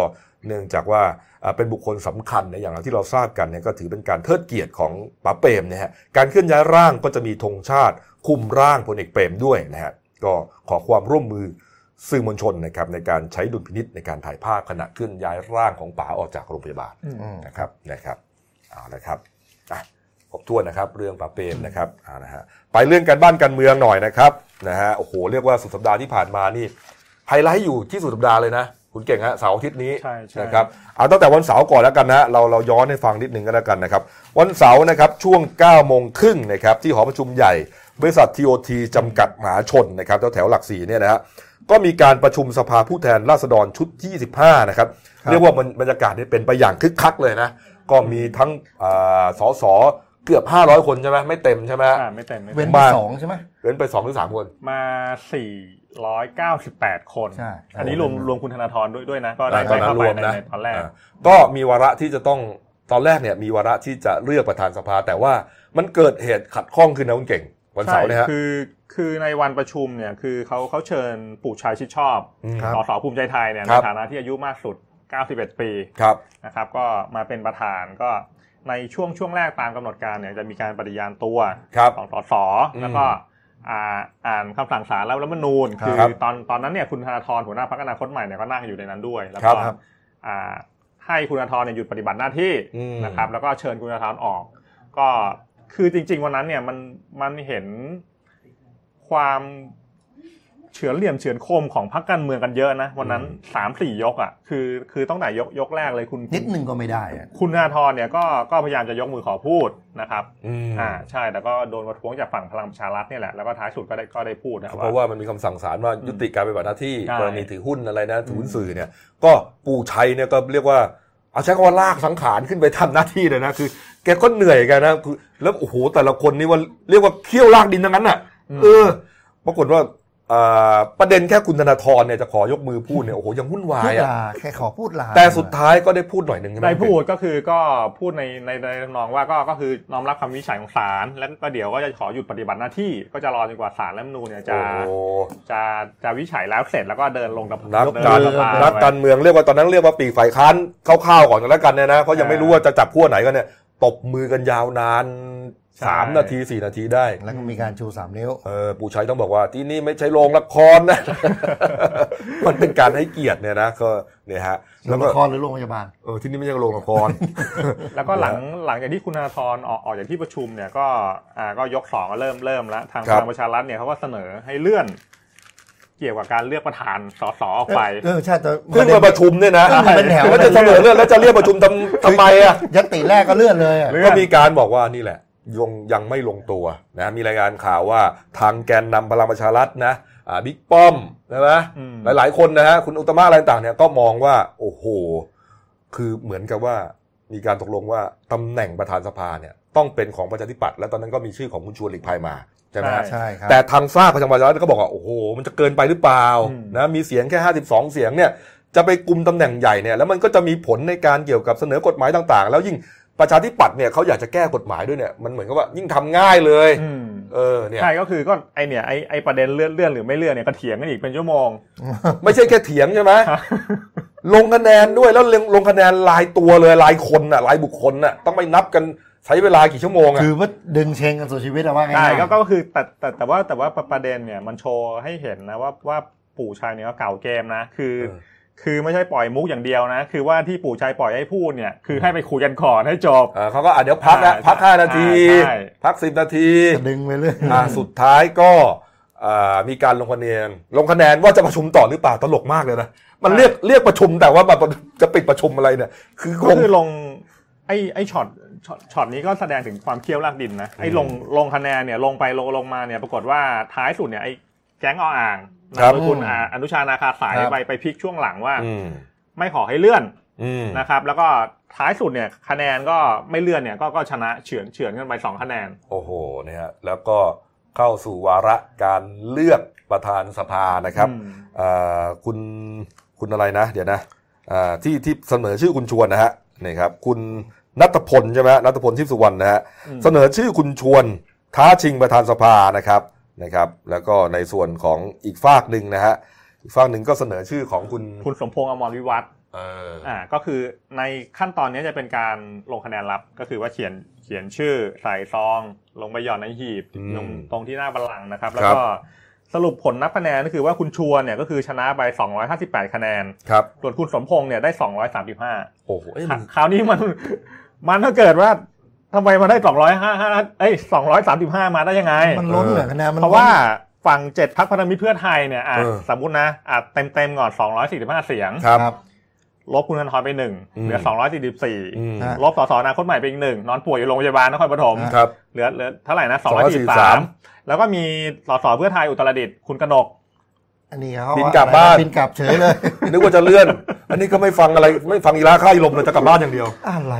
เนื่องจากว่าอ่าเป็นบุคคลสำคัญในะอย่างที่เราทราบกันเนี่ยก็ถือเป็นการเทิดเกียรติของป๋าเปรมนะฮะการเคลื่อนย้ายร่างก็จะมีธงชาติคุมร่างพลเอกเปรมด้วยนะฮะ ก็ขอความร่วมมือสื่อมวลชนนะครับในการใช้ดุลพินิษในการถ่ายภาพขณะเคลื่อนย้ายร่างของป๋าออกจากโรงพยาบาลอืมอืมนะครับนะครับเอาละครับอะครบถ้วนนะครับเรื่องป๋าเปรมนะครับเอานะฮะไปเรื่องการบ้านการเมืองหน่อยนะครับนะฮะโอ้โหเรียกว่าสุดสัปดาห์ที่ผ่านมานี่ไฮไลท์อยู่ที่สุดสัปดาห์เลยนะคุณเก่งฮะเสาร์อาทิตย์นี้ใช่ใช่นะครับเอาตั้งแต่วันเสาร์ก่อนแล้วกันนะเราเราย้อนให้ฟังนิดหนึ่งก็แล้วกันนะครับ วันเสาร์นะครับช่วง9โมงครึ่งนะครับที่หอประชุมใหญ่ บริษัท TOT จำกัดมหาชนนะครับแถวแถวๆหลักสี่เนี่ยนะฮะก็มีการประชุมสภาผู้แทนราษฎรชุดที่25 นะครับครับ เรียกว่ามันบรรยากาศนี่เป็นไปอย่างคึกคักเลยนะ ก็มีทั้งอ่าสสเกือบ 500 คนใช่ไหมไม่เต็มใช่ไหมอ่าไม่เต็มไม่เว้เต็นมไปมาสองใช่ไหมเว้นไป2หรือ3คนมา498คนใช่อันนี้รวมรวมคุณธนาธรด้วยด้วยนะ ก็ได้ตอนนั้นเข้ารไปวมในนะในตอนแรกอ่าก็มีวาระที่จะต้องตอนแรกเนี่ยมีวาระที่จะเลือกประธานสภา แต่ว่ามันเกิดเหตุขัดข้องขึ้นนะคุณเก่ง วันเสาร์เนี่ยฮะใช่คือคือในวันประชุมเนี่ยคือเขาเขาเชิญปู่ชัยชิดชอบอืมครับสสภูมิใจไทยเนี่ยคในรับฐานะที่อายุมากสุด 91 ปีครับนะครับ ก็มาเป็นประธานก็ในช่วงช่วงแรกตามกำหนดการเนี่ยจะมีการปฏิญาณตัวครับของสสอืมแล้วก็อ่าอ่านคำสั่งศาลแล้วรัฐธรรมนูญครับคือตอนตอนนั้นเนี่ยคุณธนาธรหัวหน้าพรรคอนาคตใหม่เนี่ยก็นั่งอยู่ในนั้นด้วย แล้วครัก็บครับอ่าให้คุณธนาธรเนี่ยหยุดปฏิบัติหน้าที่อืมนะครับ แล้วก็เชิญคุณธนาธรออก ก็ คือจริง ๆ วันนั้นเนี่ยมันมันเห็นความเฉือนเหลี่ยมเฉือนคมของพรรคการเมืองกันเยอะนะวันนั้นสามสี่ยกอะคือคือต้องแต่ยกยกแรกเลยคุณนิดนึงก็ไม่ได้อะคุณธนาธรเนี่ยก็ก็พยายามจะยกมือขอพูดนะครับอืมอ่าใช่แต่ก็โดนประท้วงจากฝั่งพลังประชารัฐเนี่ยแหละแล้วก็ท้ายสุดก็ได้ก็ได้พูดนะเพราะว่ามันมีคำสั่งศาลว่ายุติการปฏิบัติหน้าที่ใช่กรณีถือหุ้นอะไรนะถือหุ้นสื่อเนี่ย ก็ปู่ชัยเนี่ยก็เรียกว่าเอาใช้คำว่าลากสังขารขึ้นไปทำหน้าที่เลยนะคือ แกก็เหนื่อยกันนะคือแล้วโอ้โหแต่ละคนนี่ว่าเรียกว่าเคี่ยวลากดินทั้งนั้นอะ เออปรากฏว่าอ่าประเด็นแค่คุณธนาธรเนี่ยจะขอยกมือพูดเนี่ยโอ้โหยังวุ่นวาพูยดอะลาแค่ขอพูดลาแต่สุดท้ายก็ได้พูดหน่อยหนึ่งใช่ไหมได้พูดก็คือก็พูดในในในทำนองว่าก็ก็คือน้อมรับคำวินิจฉัยของศาลแล้วก็เดี๋ยวก็จะขอหยุดปฏิบัติหน้าที่ก็จะรอจนกว่าศาลรัฐธรรมนูญเนี่ยจะโอ้จะจะวินิจฉัยแล้วเสร็จแล้วก็เดินลงดับนักเดินการลงสภานักการเมืองเรียกว่าตอนนั้นเรียกว่าปีกฝ่ายค้านคร่าวๆก่อนกันแล้วกันเนี่ยนะเพราะยังไม่รู้ว่าจะจับขั้วไหนกันเนี่ย ตบมือกันยาวนานสามนาทีสี่นาทีได้ แล้วก็มีการชูสามนิ้วเออปู่ชัยต้องบอกว่าที่นี่ไม่ใช่โรงละครนะ มันเป็นการให้เกียรติเนี่ยนะก็เนี่ยฮะโรแล้วงก็ละครหรือโรงพยาบาลเออที่นี่ไม่ใช่โรงละคร แล้วก็หลังหลังจากที่คุณธนาธรออกออกจากที่ประชุมเนี่ยก็อ่าก็ยกสองก็เริ่มเริ่มแล้วทางคพรับลังประชารัฐเนี่ยเขาก็เสนอให้เลื่อน เกี่ยวกับการเลือกประธานสสออกไปเออใช่แต่เพิ่งมาประชุมเนี่ยนะเพิ่งมาเป็นแถวแล้วจะเสนอเรื่องแล้วจะเรียกประชุมทำทำไมอะยัตติแรกก็เลื่อนเลยอะเลื่อนก็มีการบอกว่านี่แหละยังยังไม่ลงตัวนะมีรายงานข่าวว่าทางแกนนำพลังประชารัฐนะอ่าบิ๊กป้อมใช่ไหมอืมหลาย ๆ คนนะฮะคุณอุตตมะอะไรต่างๆเนี่ยก็มองว่า โอ้โห คือเหมือนกับว่ามีการตกลงว่าตำแหน่งประธานสภาเนี่ยต้องเป็นของประชาธิปัตย์และตอนนั้นก็มีชื่อของคุณชวนหลีกภัยมา ใช่ไหมฮะใช่ครับแต่ทางฝ้ากพลังประชารัฐก็บอกว่าโอ้โหมันจะเกินไปหรือเปล่าอืมนะมีเสียงแค่ 52 เสียงเนี่ยจะไปกลุ่มตำแหน่งใหญ่เนี่ยแล้วมันก็จะมีผลในการเกี่ยวกับเสนอกฎหมายต่าง ๆ แล้วยิ่งประชาธิปัตย์เนี่ยเขาอยากจะแก้กฎหมายด้วยเนี่ยมันเหมือนกับว่ายิ่งทำง่ายเลยอืมเออเนี่ยใช่ก็คือก็ไอเนี่ยไอไอประเด็นเลื่อนเลื่อนหรือไม่เลื่อนเนี่ยก็เถียงกันอีกเป็นชั่วโมง ไม่ใช่แค่เถียงใช่ไหมลงคะแนนด้วยแล้วลงลงคะแนนรายตัวเลยรายคนน่ะรายบุคคลน่ะต้องไปนับกัน ใช้เวลากี่ชั่วโมงอะคือว่าดึงเชงกันสู่ชีวิตอะว่าไงใช่ก็ก็คือแต่แต่แต่ว่าแต่ว่าประเด็นเนี่ยมันโชว์ให้เห็นนะว่าว่าปู่ชัยเนี่ยก็เก่าเกมนะคือเออคือไม่ใช่ปล่อยมุกอย่างเดียวนะ คือว่าที่ปู่ชัยปล่อยให้พูดเนี่ย คือให้ไปคุยกันก่อนให้จบอ่าเขาก็อะเดี๋ยวพักนะอ่าพักห้านาทีใช่พักสิบนาทีจะดึงไปเรื่อยอ่าสุดท้ายก็อ่ามีการลงคะแนน ลงคะแนนว่าจะประชุมต่อหรือเปล่าตลกมากเลยนะ มันเรียกเรียกประชุมแต่ว่าแบบจะปิดประชุมอะไรเนี่ย คือคก็งคือลงไอ้ไอ้ช็อต ช็อตช็อตนี้ก็แสดงถึงความเคี่ยวลากดินนะไอ้ลงลงคะแนนเนี่ยลงไปลงลงมาเนี่ยปรากฏว่าท้ายสุดเนี่ยไอ้แก๊งออ่างครับนายคุณอ่าอนุชานาคาสายครับไปไปพลิกช่วงหลังว่าอืมไม่ขอให้เลื่อนอืมนะครับ แล้วก็ท้ายสุดเนี่ยคะแนนก็ไม่เลื่อนเนี่ยก็ก็ชนะเฉือนเฉือนกันไปสองคะแนน โอ้โหเนี่ยฮะแล้วก็เข้าสู่วาระการเลือกประธานสภานะครับอืมอ่าคุณคุณอะไรนะ เดี๋ยวนะอ่าที่ที่เสนอชื่อคุณชวนนะฮะนี่ครับ คุณ นัทพลใช่ไหมฮะนัทพลทิพย์สุวรรณนะฮะอืมเสนอชื่อคุณชวนท้าชิงประธานสภานะครับนะครับ แล้วก็ในส่วนของอีกฝากหนึ่งนะฮะอีกฝากหนึ่งก็เสนอชื่อของคุณคุณสมพงษ์อมรวิวัฒน์เอออ่าก็คือในขั้นตอนนี้จะเป็นการลงคะแนนลับก็คือว่าเขียนเขียนชื่อใส่ซอง ลงไปหย่อนในหีบลงตรงที่หน้าบัลลังก์นะครับ แล้วก็สรุปผลนับคะแนนก็คือว่าคุณชวนเนี่ยก็คือชนะไป 258 คะแนนครับส่วนคุณสมพงษ์เนี่ยได้ 235 โอ้โหเอ้ยมันคราวนี้มัน มันถ้าเกิดว่าทำไมมันได้255เอ้ย235มาได้ยังไง มันล้นเหรอคะแนนมันเพราะว่าฝั่งเจ็ดพักพันธมิตรเพื่อไทยเนี่ยอะเออ สมมตินะอะเต็มเต็มๆก่อน245เสียงครับครับ ลบคุณธนทรไปหนึ่งอืมเหลืออืม244ฮะลบสสอนาคตใหม่ไปอีกหนึ่งนอนป่วยอยู่โรงพยาบาลนครปฐม ครับ เหลือเหลือเท่าไหร่นะ243 243 แล้วก็มีสสเพื่อไทยอุตรดิตถ์คุณกนก อันนี้เขาบินกลับบ้านบินกลับเฉยเลย นึกว่าจะเลื่อน อันนี้ก็ไม่ฟังอะไรไม่ฟังอีลาค่ายลมเลยจะกลับบ้านอย่างเดียว อะไร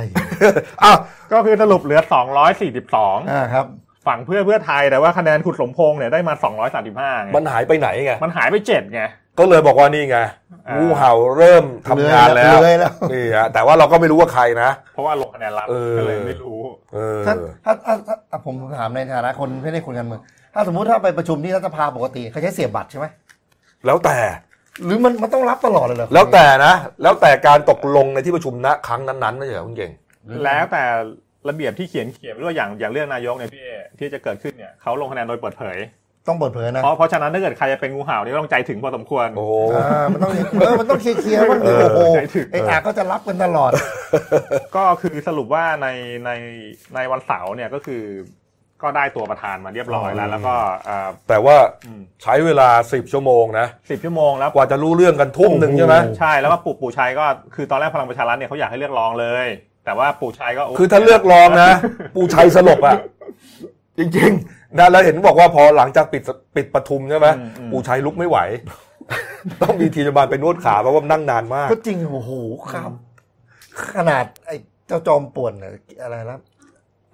อ้าวก็คือสรุปเหลือ 242อ่าครับฝั่งเพื่อเพื่อไทยแต่ว่าคะแนนคุณสมพงษ์เนี่ยได้มา 235ไงมันหายไปไหนไงมันหายไปเจ็ดไงก็เลยบอกว่านี่ไงอ่างูงูเห่าเริ่มทำงานแล้วเลื้อยแล้วนี่ฮะแต่ว่าเราก็ไม่รู้ว่าใครนะ เพราะว่าลงคะแนนรับเออก็เลยไม่รู้เออถ้าถ้าถ้าถ้าถ้าผมถามในฐานะคนไม่ได้คนการเมืองถ้าสมมุติถ้าไปประชุมที่รัฐสภาปกติเขาใช้เสียบบัตรใช่ไหม แล้วแต่ หรือมันมันต้องรับตลอดเลยเหรอแล้วแต่นะ แล้วแต่การตกลงในที่ประชุมณครั้งนั้นๆนะอย่างคุณเก่งแล้วแต่ระเบียบที่เขียนเขียนไว้ว่าอย่างอย่างเรื่องนายกเนี่ยพี่เอที่จะเกิดขึ้นเนี่ยเขาลงคะแนนโดยเปิดเผย ต้องเปิดเผยนะเพราะเพราะฉะนั้นถ้าเกิดใครจะเป็นงูเห่านี่ก็ต้องใจถึงพอสมควรโอ้โหอ่ามันต้องเออมันต้องเคลียร์เคลียร์มันเออโอ้โหใจถึงไอ้อาก็จะรับกันตลอด ก็คือสรุปว่าในในในวันเสาร์เนี่ยก็คือ ก็ได้ตัวประธานมาเรียบร้อยแล้ว แล้วก็อ่าแต่ว่าอืมใช้เวลาสิบชั่วโมงนะสิบชั่วโมงแล้วกว่าจะรู้เรื่องกันทุ่มหนึ่งโอ้โหใช่ไหมใช่แล้วก็ปู่ปู่ชัยก็คือตอนแรกพลังประชารัฐเนี่ยเขาอยากให้เลือกรองเลย แต่ว่าปู่ชัยก็โคือถ้าเลือกรองนะ ปูชัยสลบอะจริงๆนะแล้วเห็นบอกว่าพอหลังจากปิดปิดประทุมใช่ไหมอืมอืมปูชัยลุกไม่ไหว ต้องมีทีมพยาบาลไปนวดขาเพราะว่านั่งนานมาก ก็จริงโอ้โหครับ ขนาดไอ้เจ้าจอมป่วนน่ะอะไรนะ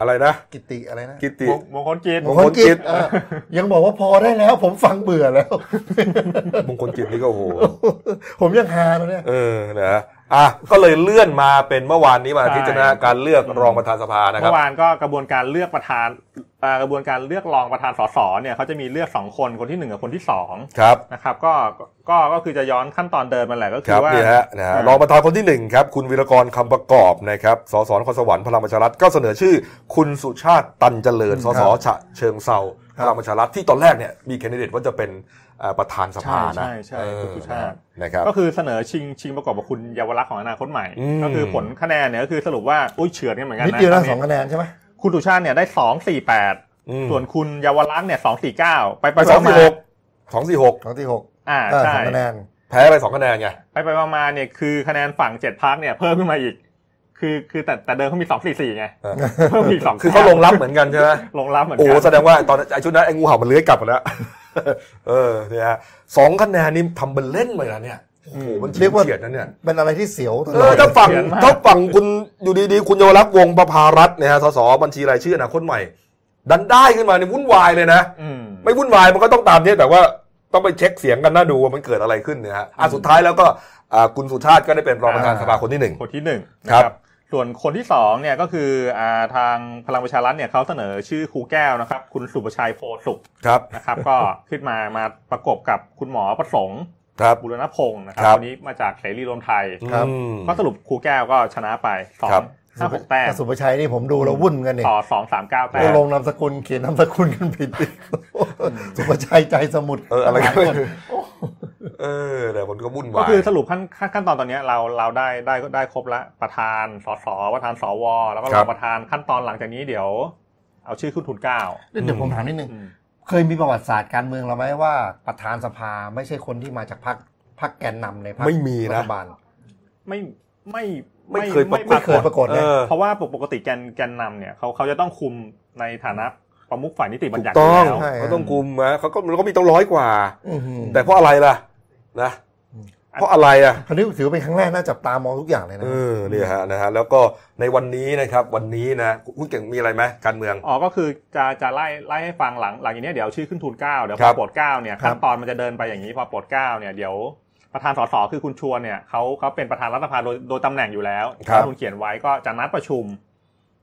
อะไรนะ กิติอะไรนะกิติ มงมงคลกิจมงคลกิจเออยังบอกว่าพอได้แล้ว ผมฟังเบื่อแล้ว มงคลกิจนี่ก็โอ้โหผมยังฮาตอนเนี้ยเออนะ อะก็เลยเลื่อนมาเป็นเมื่อวานนี้วันอาทิตย์นะการเลือกรองประธานสภานะครัเมื่บอวานก็กระบวนการเลือกประธานอ่ากระบวนการเลือกรองประธานสสเนี่ยเขาจะมีเลือกสองคนคนที่หนึ่งกับคนที่สองครับนะครับก็ก็ก็คือจะย้อนขั้นตอนเดิมมันแหละก็คคือรับว่านี่ฮะนะฮะอ่ารองประธานคนที่หนึ่งครับคุณวีรกรคำประกอบนะครับสสนครสวรรค์พลังประชารัฐก็เสนอชื่อ คุณสุชาติตันเจริญสสฉะเชิงเซาพลังประชารัฐที่ตอนแรกเนี่ยมีแคนดิเดตว่าจะเป็นเอ่อ ประธานสภานะใช่ใช่เออคุณสุชาตินะครับก็คือเสนอชิงชิงประกอบกับคุณเยาวรักษณ์ของอนาคตใหม่อืมก็คือผลคะแนนเนี่ยก็คือสรุปว่าอุ้ยเฉือนกันเหมือนกันนิดนะเดียวนะตสองคะแนนใช่ไหมคุณสุชาติเนี่ยได้สองสี่แปดอืมส่วนคุณเยาวรักษณ์เนี่ยสองสี่เก้าไปไปสองมาสี่หกสองสี่หกสองที่หกอ่าเออใช่สองคะแนนแพ้ไปสองคะแนนไงไปไปมามาเนี่ยคือคะแนนฝั่งเจ็ดพักเนี่ยเพิ่มขึ้นมาอีกคือคือแต่แต่เดิมเขามีสองสี่สี่ไงเออเพิ่มอีกสองคือเขาลงรับเหมือนกันใช่ไหมลงรับเหมือนโอ้กัแสดงว่าตอนไอ้ชุดนั้นไอ้งูเห่ามันเลื้อยกลับหมดแล้ว เออเนี่ยฮะสองคะแนนนี่ทำเป็นเล่นเลยนะเนี่ยโอ้โหมันเรียกว่าเฉียดนะเนี่ยเป็นอะไรที่เสียวตเอลออดถ้าฝั่งถ้าฝั่งคุณอยู่ดีๆ คุณเยาวรักษ์วงศ์ประภารัตน์เนี่ยฮะสสบัญชีรายชื่ออนาคตใหม่ ดันได้ขึ้นมาเนี่ยวุ่นวายเลยนะอืมไม่วุ่นวายมันก็ต้องตามเนี้แต่ว่าต้องไปเช็คเสียงกันน่าดูว่ามันเกิดอะไรขึ้นเนี่ยฮะอะสุดท้ายแล้วก็อ่าคุณสุชาติก็ได้เป็นรองประธานสภาคนที่หนึ่งคนที่หนึ่งครันะบครับ ส่วนคนที่สองเนี่ยก็คืออ่าทางพลังประชารัฐเนี่ยเขาเสนอชื่อครูแก้วนะครับ คุณสุประชัยโพสุขครับนะครับ ก็ขึ้นมามาประกบกับคุณหมอประสงค์ครับบุรณพงศ์นะครับครับคนนี้มาจากเสรีรวมไทยครับอืมก็สรุปครูแก้วก็ชนะไปสองครับห้าหกแต้มแต่สุภชัยนี่ผมดูแล้ววุ่นกันเนี่ยต่อสองสามเก้าแต้ไปมลงนามสกุลเขียนนามสกุลกันผิดอีกสุภชัยใจสมุทรเอออะไรก็หลายไม่คนรู้ เออแต่มันก็วุ่นก็วายคือสรุปขั้นขั้นขั้นตอนตอนเนี้ยเราเราได้ได้ได้ครบละประธานสสประธานสวแล้วก็รองประธานขั้นตอนหลังจากนี้เดี๋ยว เอาชื่อขึ้นทุนเกล้าเดี๋ยวผมถามนิดนึงอืมเคยมีประวัติศาสตร์การเมืองเราไหมว่าประธานสภาไม่ใช่คนที่มาจากพรรคพรรคแกนนำในพรรคไม่มีรันะฐบาลไม่ไม่ไม่เคยปรากฏไม่เคยปรากฏเอนะอเพราะว่าปกติแกนแกนนำเนี่ยเขาเขาจะต้องคุมในฐานะประมุขฝ่ายนิติบัญถูกญัติต้องยู่แล้วใช่เขาต้องคุมนะเขาก็มันก็มีต้องร้อยกว่าอื้อหือแต่เพราะอะไรล่ะ นะเพราะอะไรอะคราวนี้ถือเป็นครั้งแรกน่าจับตามองทุกอย่างเลยนะเออเนี่ยฮะนะฮะแล้วก็ในวันนี้นะครับวันนี้นะคุณเก่งมีอะไรไหมการเมืองอ๋อก็คือจะจะไล่ไล่ให้ฟังหลังหลังอย่างนี้ยเดี๋ยวเอาชื่อขึ้นทุนเกล้าเดี๋ยวคพรัอบโปรดเกล้าเนี่ยครับขั้นตอนมันจะเดินไปอย่างนี้พอโปรดเกล้าเนี่ยเดี๋ยวประธานสสคือคุณชวนเนี่ยเขาเขาเป็นประธานรัฐสภาโดยโดยตำแหน่งอยู่แล้วครับคุณเขียนไว้ก็จะนัดประชุม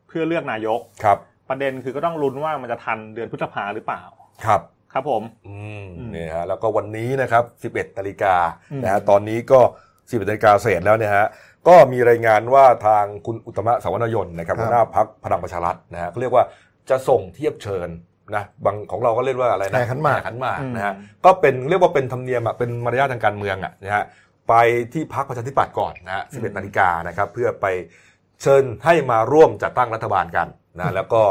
เพื่อเลือกนายกครับ ประเด็นคือก็ต้องลุ้นว่ามันจะทันเดือนพฤษภาหรือเปล่าครับ ครับผมอืมอืมเนี่ยฮะแล้วก็วันนี้นะครับ 11นาฬิกาอืมนะฮะตอนนี้ก็11นาฬิกาเศษแล้วเนี่ยฮะก็มีรายงานว่าทางคุณอุตตมะสาวนายนนะครับครับหัวหน้าพักพลังประชารัฐนะฮะเขาเรียกว่าจะส่งเทียบเชิญนะบางของเราก็เรียกว่าอะไรนะแห่ขันหมากแขันหมากอืมนะฮะก็เป็นเรียกว่าเป็นธรรมเนียมอะเป็นมารยาททางการเมืองอะนะฮะไปที่พักประชาธิปัตย์ก่อนนะฮะ11นาฬิกานะครับเพื่อไปเชิญให้มาร่วมจัดตั้งรัฐบาลกันนะแล้วก็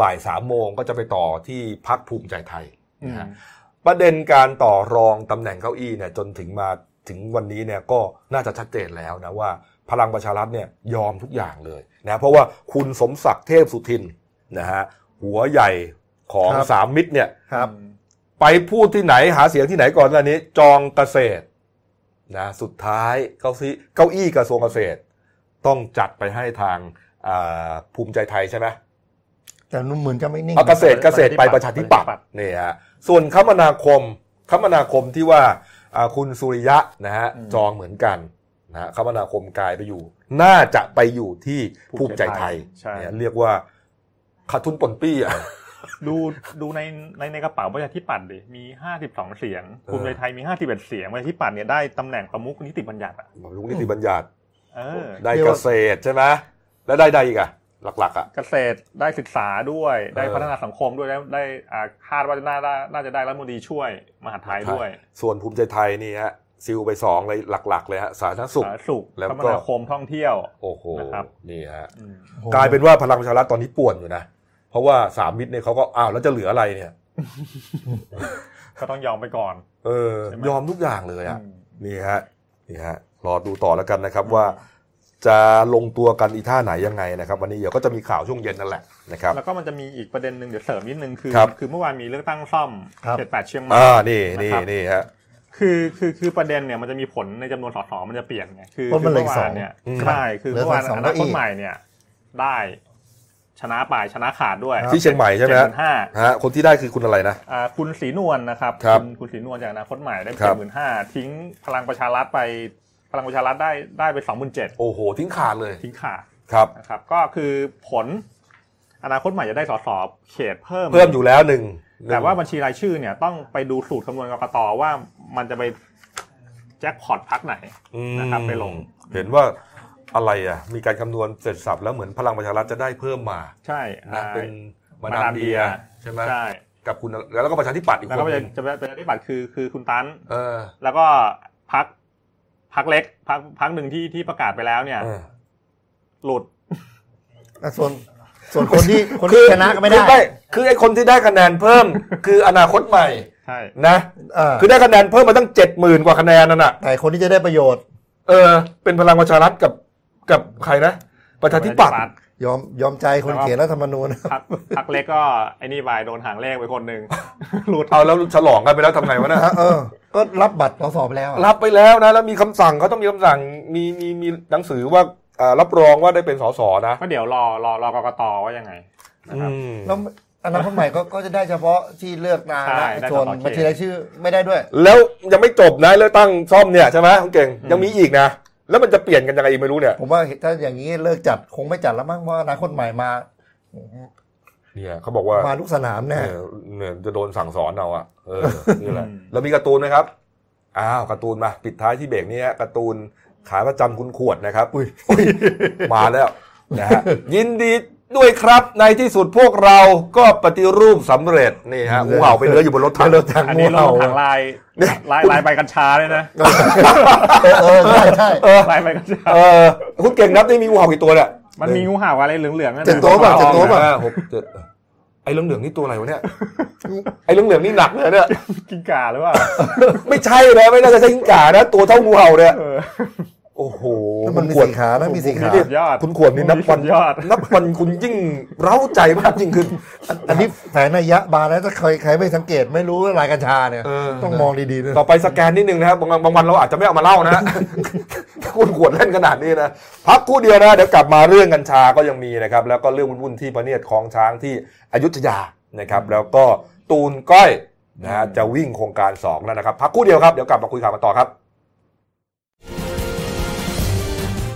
บ่ายสามโมงก็จะไปต่อที่พักภูมิใจไทยอืม นะฮะประเด็นการต่อรองตำแหน่งเก้าอี้เนี่ยจนถึงมาถึงวันนี้เนี่ยก็น่าจะชัดเจนแล้วนะว่าพลังประชารัฐเนี่ยยอมทุกอย่างเลยนะเพราะว่าคุณสมศักดิ์เทพสุทินนะฮะหัวใหญ่ของครับสามมิตรเนี่ยครับไปพูดที่ไหนหาเสียงที่ไหนก่อนหน้านี้ จองเกษตรนะสุดท้ายเก้าอี้เก้าอี้กระทรวงเกษตร ต้องจัดไปให้ทางอ่าภูมิใจไทยใช่ไหม แต่นุ่มเหมือนจะไม่นิ่งเอาเกษตรเกษตรไปประชาธิปัตย์นี่ฮะส่วนคมนาคมคมนาคมที่ว่าอ่าคุณสุริยะนะฮะอืมจองเหมือนกันนะฮะคมนาคมกลายไปอยู่ น่าจะไปอยู่ที่ภูมิใจไทยใช่เนี่ยเรียกว่าขาดทุนปนปี้อะดูดูในในในกระเป๋าประชาธิปัตย์ดิมีห้าสิบสองเสียงเออภูมิใจไทยมีห้าสิบเอ็ดเสียงประชาธิปัตย์เนี่ยได้ตำแหน่งประมุขนิติบัญญัติอะลุงนิติบัญญัติเออได้เกษตรใช่ไหมแล้วได้ใดอีกอะ หลักๆอะเกษตรได้ศึกษาด้วยได้เออพัฒนาสังคมด้วยได้ได้อ่าคาดว่าน่าน่าน่าจะได้รัฐมนตรีช่วยมหาดไทยด้วย ส่วนภูมิใจไทยนี่ฮะซิลไปสองเลยหลัก ๆ เลยฮะสาธารณสุขสาธารณสุขแล้วคก็มนาคมท่องเที่ยว โอ้โหนะครับนี่ฮะอืมโอ้โหกลายเป็นว่าพลังประชารัฐตอนนี้ป่วนอยู่นะ เพราะว่าสามมิตรเนี่ยเขาก็อ้าวแล้วจะเหลืออะไรเนี่ย ก็ต้องยอมไปก่อน เออใช่ไหมยอมทุกอย่างเลยอะอืมนี่ฮะนี่ฮะรอดูต่อแล้วกันนะครับว่า จะลงตัวกันอีท่าไหนยังไงนะครับ วันนี้เดี๋ยวก็จะมีข่าวช่วงเย็นนั่นแหละนะครับแล้วก็มันจะมีอีกประเด็นหนึ่งเดี๋ยวเสริมนิดนึงคือครับคือเมื่อวานมีเลือกตั้งซ่อมครับเขตแปดเชียงใหม่อ่านี่นี่นะครับนี่ฮะคือคือคือประเด็นเนี่ยมันจะมีผลในจำนวนสสมันจะเปลี่ยนไงคือเพราะมันเหลือเมื่อีกสองวานเนี่ยอืมใช่คือเหลือเมื่อวานสองอเก้านาอี้คตใหม่เนี่ยได้ชนะไปชนะขาดด้วยครับที่เชียงใหม่ใช่ไหมเจ็ดหฮะมื่นห้าฮะคนที่ได้คือคุณอะไรนะอ่าคุณศรีนวลนะครับครับณคุณศรีนวลจากอนาคตใหม่ได้ครัเจ็บดหมื่นห้าทิ้งพลังประชารัฐไป พลังประชารัฐได้ได้ไปสองหมื่นเจ็ดโอ้โห ทิ้งขาดเลย ทิ้งขาดครับนะครับ ก็คือผลอนาคตใหม่จะได้สสเขตเพิ่ม เพิ่มอยู่แล้วหนึ่งหนึ่งแต่ว่าบัญชีรายชื่อเนี่ยต้องไปดูสูตรคำนวณกรกตว่ามันจะไปแจ็คพอตพักไหนอืมนะครับไปลง เห็นว่าอะไรอะ มีการคำนวณเสร็จสับแล้วเหมือนพลังประชารัฐจะได้เพิ่มมา ใช่นะอ่าเป็นมามาดาดามมเดียเดียใช่ไหมใช่กับคุณแล้วก็ประชาธิปัตย์อีกแล้วคก็นหจะนึ่งจะเป็นปฏิบัติคือคือคุณตันเออแล้วก็พัก พักเล็กพักพักหนึ่งที่ที่ประกาศไปแล้วเนี่ยเออหลุดอะส่วนส่วนคนที่คนที่ชนะก็ไม่ได้คือคือไอ้คนที่ได้คะแนนเพิ่มคืออนาคตใหม่ใช่นะเออคือได้คะแนนเพิ่มมาตั้งเจ็ดหมื่นกว่าคะแนนนั่นน่ะแต่คนที่จะได้ประโยชน์ เออ เป็นพลังประชารัฐกับกับใครนะประชาธิปัตย์ ยอมยอมใจคนเขียนรัฐธรรมนูญพักพักเล็กก็ไอ้นี่ไปโดนหางเลขไปคนหนึ่งหลุดเอาแล้วฉลองกันไปแล้วทำไงวะเนี่ยเออ ก็รับบัตรสสไปแล้วอะรับไปแล้วนะแล้วมีคำสั่งเขาต้องมีคำสั่งมีมีมีหนังสือว่าอ่ารับรองว่าได้เป็นสสนะก็เดี๋ยวรอรอรอกกตว่ายังไงนะครับอืมแล้วอนาคตใหม่ก็ก็จะได้เฉพาะที่เลือกนายใช่นะได้ส่วนสสเขตบัญชีรายชื่อไม่ได้ด้วย แล้วยังไม่จบนะเลือกตั้งซ่อมเนี่ยใช่ไหมคุณเก่งยังมีอีกนะ แล้วมันจะเปลี่ยนกันยังไงอีกไม่รู้เนี่ย ผมว่าถ้าอย่างนี้เลิกจัดคงไม่จัดแล้วมั้งเพราะอนาคตใหม่มาเนี่ยเขาบอกว่ามาทุกสนามแน่เออเนี่ยจะโดนสั่งสอนเอาอะเออนี่แหละอืมแล้วมีการ์ตูนไหมครับอ้าวการ์ตูนมาปิดท้ายที่เบรกนี้ฮะการ์ตูนขาประจำคุณขวดนะครับอุ้ยมาแล้วนะฮะยินดี ด้วยครับในที่สุดพวกเราก็ปฏิรูปสำเร็จนี่ฮะงูเห่าไปเลื้อยอยู่บนรถถังรถถังอันงูนี้เราเห่าถังลายเนี่ยลายลายใบกัญชาเลยนะเออเออใช่ใช่เออลายใบกัญชาเออคุณเก่งนับนี่มีงูเห่ากี่ตัวเนี่ยมันมีงูเห่าอะไรเหลืองๆนั่นเจ็ดน่ะตัวเปล่าเจ็ดตัวเปล่าห้าหกเจ็ดไอ้เหลืองๆนี่ตัวอะไรวะเนี่ยไอ้เหลืองๆนี่หนักเลยเนี่ยกิ้งก่าหรือเปล่าไม่ใช่นะไม่น่าจะใช่กิ้งก่านะตัวเท่างูเห่าเนี่ยเออ โอ้โหแล้วมันมีขวดสี่ขานะมีสี่ขาสุดยอดคุณขวดนี่นับวันสุดยอดนับวันคุณยิ่งเร้าใจมากยิ่งขึ้นอันนี้แฝงนัยยะบาร์นะถ้าใครใครไม่สังเกตไม่รู้ว่าลายกัญชาเนี่ยเออต้องมองดีๆด้วยต่อไปสแกนนิดนึงนะครับบางบางวันเราอาจจะไม่เอามาเล่านะคุณขวดเล่นขนาดนี้นะพักครู่เดียวนะเดี๋ยวกลับมาเรื่องกัญชาก็ยังมีนะครับแล้วก็เรื่องวุ่นๆที่ประเนียดคลองช้างที่อยุธยานะครับ แล้วก็ตูนก้อยนะฮะจะวิ่งโครงการสองแล้วนะครับ พักครู่เดียวครับเดี๋ยวกลับมาคุยข่าวกันต่อครับ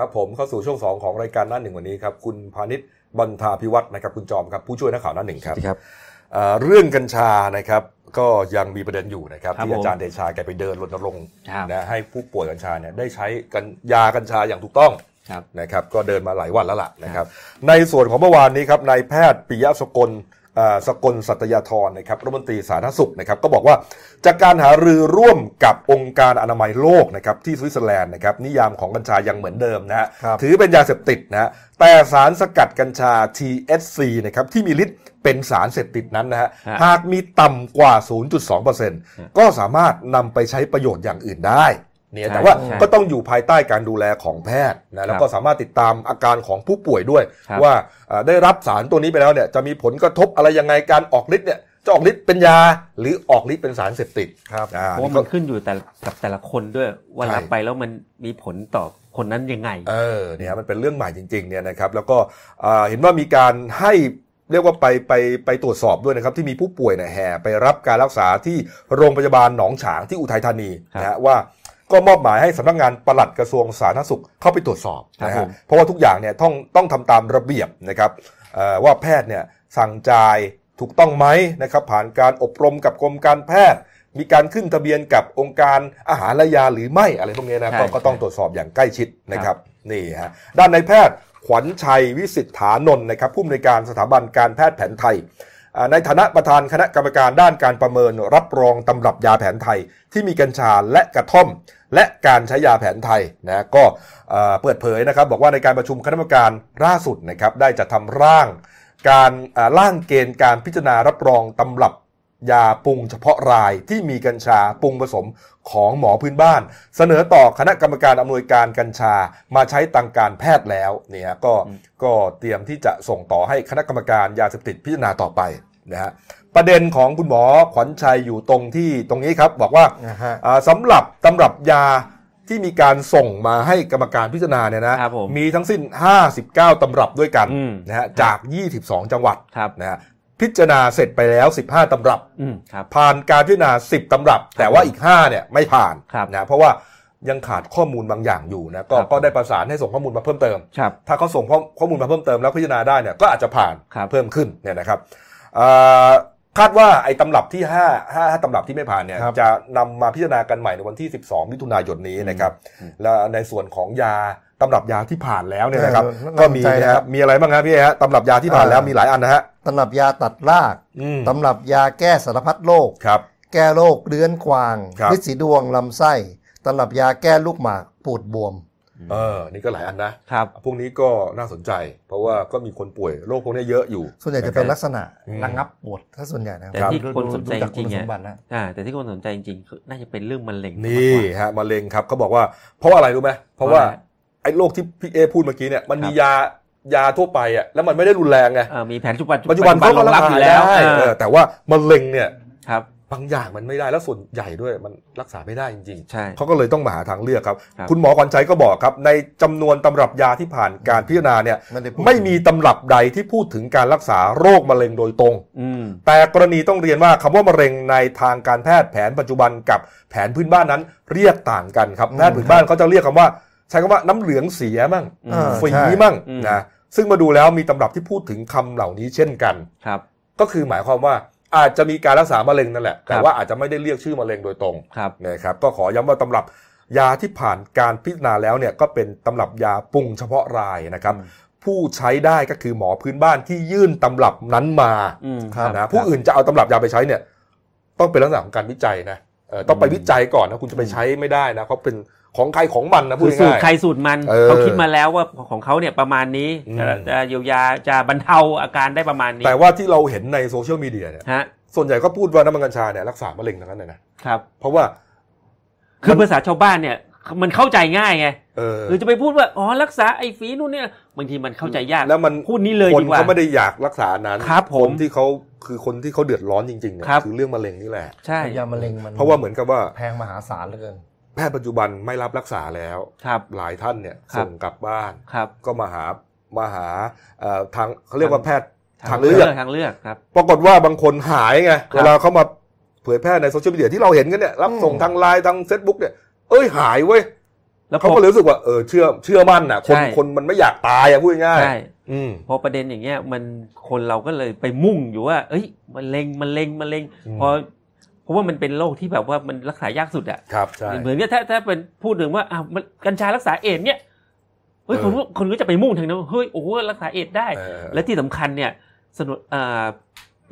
ครับผมเข้าสู่ช่วง 2 ของรายการหน้าหนึ่งวันนี้ครับคุณพาณิชย์บรรทาพิวัตรนะครับคุณจอมครับผู้ช่วยนักข่าวหน้าหนึ่งครับครับเอ่อเรื่องกัญชานะครับก็ยังมีประเด็นอยู่นะครับครับที่อาจารย์ผมเดชาแกไปเดินรณรงค์ครับนะให้ผู้ป่วยกัญชาเนี่ยได้ใช้กันยากัญชาอย่างถูกต้องครับนะครับก็เดินมาหลายวันแล้วล่ะนะครับในส่วนของเมื่อวานนี้ครับนายแพทย์ปิยะสกลอ่า สกลสัตยาธรนะครับรัฐมนตรีสาธารณสุขนะครับก็บอกว่าจากการหารือร่วมกับองค์การอนามัยโลกนะครับที่สวิตเซอร์แลนด์นะครับนิยามของกัญชายังเหมือนเดิมนะฮะครับถือเป็นยาเสพติดนะฮะแต่สารสกัดกัญชา THC นะครับที่มีฤทธิ์เป็นสารเสพติดนั้นนะฮะฮะหากมีต่ำกว่า 0.2%ก็สามารถนำไปใช้ประโยชน์อย่างอื่นได้ เนี่ยใช่แต่ว่าใช่ก็ต้องอยู่ภายใต้การดูแลของแพทย์นะแล้วก็สามารถติดตามอาการของผู้ป่วยด้วยครับว่าเอ่อได้รับสารตัวนี้ไปแล้วเนี่ยจะมีผลกระทบอะไรยังไงการออกฤทธิ์เนี่ยจะออกฤทธิ์เป็นยาหรือออกฤทธิ์เป็นสารเสพติดครับอ่าเพราะว่านี่มัก็นขึ้นอยู่แต่กับแต่ละคนด้วยว่าใช่รับไปแล้วมันมีผลต่อคนนั้นยังไง เออเนี่ยมันเป็นเรื่องใหม่จริงๆเนี่ยนะครับแล้วก็อ่าเห็นว่ามีการให้เรียกว่าไปไปไปตรวจสอบด้วยนะครับ ที่มีผู้ป่วยเนี่ยแห่ไปรับการรักษาที่โรงพยาบาลหนองฉางที่อุทัยธานีครับนะฮะว่า ก็มอบหมายให้สำนักงานปลัดกระทรวงสาธารณสุขเข้าไปตรวจสอบครับนะผฮะมเพราะว่าทุกอย่างเนี่ยต้องต้องทำตามระเบียบนะครับเอ่อว่าแพทย์เนี่ยสั่งจ่ายถูกต้องไหมนะครับผ่านการอบรมกับกรมการแพทย์ มีการขึ้นทะเบียนกับองค์การอาหารและยาหรือไม่อะไรพวกนี้นะใช่ก็ก็ต้องตรวจสอบอย่างใกล้ชิดนะครับนี่ฮะด้านนายแพทย์ขวัญชัยวิสิทธานนท์นะครับผู้อำนวยการสถาบันการแพทย์แผนไทยอ่าในฐานะประธานคณะกรรมการด้านการประเมินรับรองตำรับยาแผนไทย ที่มีกัญชาและกระท่อม และการใช้ยาแผนไทยนะก็เอ่อเปิดเผยนะครับบอกว่าในการประชุมคณะกรรมการล่าสุดนะครับได้จะทำร่าง การอ่าร่างเกณฑ์การพิจารณารับรองตำรับยาปรุงเฉพาะรายที่มีกัญชาปรุงผสมของหมอพื้นบ้าน เสนอต่อคณะกรรมการอำนวยการกัญชามาใช้ทางการแพทย์แล้วเนี่ยก็ก็เตรียมที่จะส่งต่อให้คณะกรรมการยาเสพติดพิจารณาต่อไปนะฮะ ประเด็นของคุณหมอขวัญชัยอยู่ตรงที่ตรงนี้ครับ บอกว่านะฮะอ่าสำหรับตำรับยาที่มีการส่งมาให้กรรมการพิจารณาเนี่ยนะครับผมมีทั้งสิ้น 59 ตำรับด้วยกันอืมนะฮะจาก 22 จังหวัดครับนะฮะพิจารณาเสร็จไปแล้ว 15 ตำรับอืมครับผ่านการพิจารณา 10 ตำรับ แต่ว่าอีก 5 เนี่ยไม่ผ่านครับนะเพราะว่ายังขาดข้อมูลบางอย่างอยู่นะก็ครับก็ได้ประสานให้ส่งข้อมูลมาเพิ่มเติมครับถ้าเขาส่งข้อข้อมูลมาเพิ่มเติมแล้วพิจารณาได้เนี่ยก็อาจจะผ่านครับเพิ่มขึ้นเนี่ยนะครับเอ่อ คาดว่าไอ้ตำรับที่5 5 5ตำรับที่ไม่ผ่านเนี่ยครับจะนำมาพิจารณากันใหม่ในวันที่ 12 มิถุนายนนี้นะครับอืมแล้วในส่วนของยาตำรับยาที่ผ่านแล้วเนี่ยนะครับเออก็มีน่าสนใจนะนะคครัรับบมีอะไรบ้างครับพี่ฮะตำรับยาที่ผ่านแล้วอ่ามีมีหลายอันนะฮะตำรับยาตัดรากอืมตำรับยาแก้สารพัดโรคครับแก้โรคเรื้อนควางครับฤทธิ์สีดวงลำไส้ตำรับยาแก้ลูกหมากปูดบวม เออนี่ก็หลายอันนะครับพวกนี้ก็น่าสนใจ เพราะว่าก็มีคนป่วยโรคพวกนี้เยอะอยู่ ส่วนใหญ่จะเป็นลักษณะอืมระงับปวดถ้าส่วนใหญ่นะแต่รับที่ดูคนสนใจดูจากจริงๆคุณอะสมบัตินะอ่าแต่ที่คนสนใจจริงๆคือน่าจะเป็นเรื่องมะเร็งนี่มากกว่าฮะมะเร็งครับเขาบอกว่า เพราะว่าอะไรรู้ไหมเพราะว่าเพราะอะไรไอ้โรคที่พี่เอพูดเมื่อกี้เนี่ยมันมีครับยายาทั่วไปอะแล้วมันไม่ได้รุนแรงไงเอ่อมีแผนปัจจุบันปัจจุบันเขาก็รองรัรับบอยู่ได้แล้วเอเอออแต่ว่ามะเร็งเนี่ยครับ บางอย่างมันไม่ได้แล้วส่วนใหญ่ด้วยมันรักษาไม่ได้จริงใช่ๆเขาก็เลยต้องมาหาทางเลือกครับครับคุณหมอขวัญชัยก็บอกครับ ในจำนวนตำรับยาที่ผ่านการพิจารณาเนี่ยไม่ได้พูดไม่มีตำรับใดที่พูดถึงการรักษาโรคมะเร็งโดยตรงอืมแต่กรณีต้องเรียนว่าคำว่ามะเร็งในทางการแพทย์แผนปัจจุบันกับแผนพื้นบ้านนั้นเรียกต่างกันครับอืมแพทย์พื้นบ้านเขาจะเรียกคำว่า ใช้คำว่าน้ำเหลืองเสียมั่งอืมอ่าฝีใช่มั่งอืมนะซึ่งมาดูแล้วมีตำรับที่พูดถึงคำเหล่านี้เช่นกันครับก็คือหมายความว่า อาจจะมีการรักษามะเร็งนั่นแหละ แต่ครับว่าอาจจะไม่ได้เรียกชื่อมะเร็งโดยตรงครับนะครับ ก็ขอย้ำว่าตำรับยาที่ผ่านการพิจารณาแล้วเนี่ยก็เป็นตำรับยาปรุงเฉพาะรายนะครับอืมผู้ใช้ได้ก็คือหมอพื้นบ้านที่ยื่นตำรับนั้นมาอืมครับนะผู้อื่นจะเอาตำรับยาไปใช้เนี่ย ต้องเป็นลักษณะของการวิจัยนะเออต้องไปอืมวิจัยก่อนนะคุณจะไปใช้ไม่ได้นะเขาะเป็น ของใครของมันนะพูคืดอสูตรง่ายใครสูตรมันเออเขาคิดมาแล้วว่าของเขาเนี่ยประมาณนี้อืมจะจะเยียวยาจะบรรเทาอาการได้ประมาณนี้ แต่ว่าที่เราเห็นในโซเชียลมีเดียเนี่ยฮะส่วนใหญ่ก็พูดว่าน้ำมันกัญชาเนี่ยรักษามะเร็งทั้งนั้นเลยนะครับ เพราะว่า คือภาษาชาวบ้านเนี่ยมันเข้าใจง่ายไงเออหรือจะไปพูดว่าอ๋อรักษาไอ้ฝีนู่นเนี่ยบางทีมันเข้าใจยากแล้วมันพูดนี้เลยคนดีกว่าเขาไม่ได้อยากรักษานั้นครับผมนที่เขาคือคนที่เขาเดือดร้อนจริงๆเนี่ยครับคือเรื่องมะเร็งนี่แหละใช่ยามะเร็งมันเพราะว่าเหมือนกับว่าแพงมหาศาลเหลือเกินแพทย์ปัจจุบันไม่รับรักษาแล้วครับหลายท่านเนี่ยครับส่งกลับบ้านครับก็มาหามาหาเอ่อทางเขาเรียกว่าแพทย์ทาทางงเลืเลืออกกทางเลือกครับปรากฏว่าบางคนหายไงครับเวลาเขามาเผยแพร่ในโซเชียลมีเดียที่เราเห็นกันเนี่ยรับส่งอืมทางไลน์ทางเฟซบุ๊กเนี่ยเอ้ยหายเว้ยแล้วพเขาอก็เลยรู้สึกว่าเออเชื่อเชื่อมั่นอะ คนใช่คนมันไม่อยากตายอะพูดง่ายๆใช่อืมพอประเด็นอย่างเงี้ยมันคนเราก็เลยไปมุ่งอยู่ว่า เอ้ยมันเล็งมันเล็งมันเล็งอืมพอเพ ราะว่ามันเป็นโรคที่แบบว่ามันรักษายากสุดอะครับใช่เหมือนกับถ้าถ้าเป็นพูดถึงว่าอ้าวมันกัญชารักษาเอดส์เนี่ยเฮ้ยเอคอนก็คนก็จะไปมุ่งทางนั้นว่าเฮ้ยโอ้โหรักษาเอดส์ได้เออและที่สำคัญเนี่ยสนุนอ่า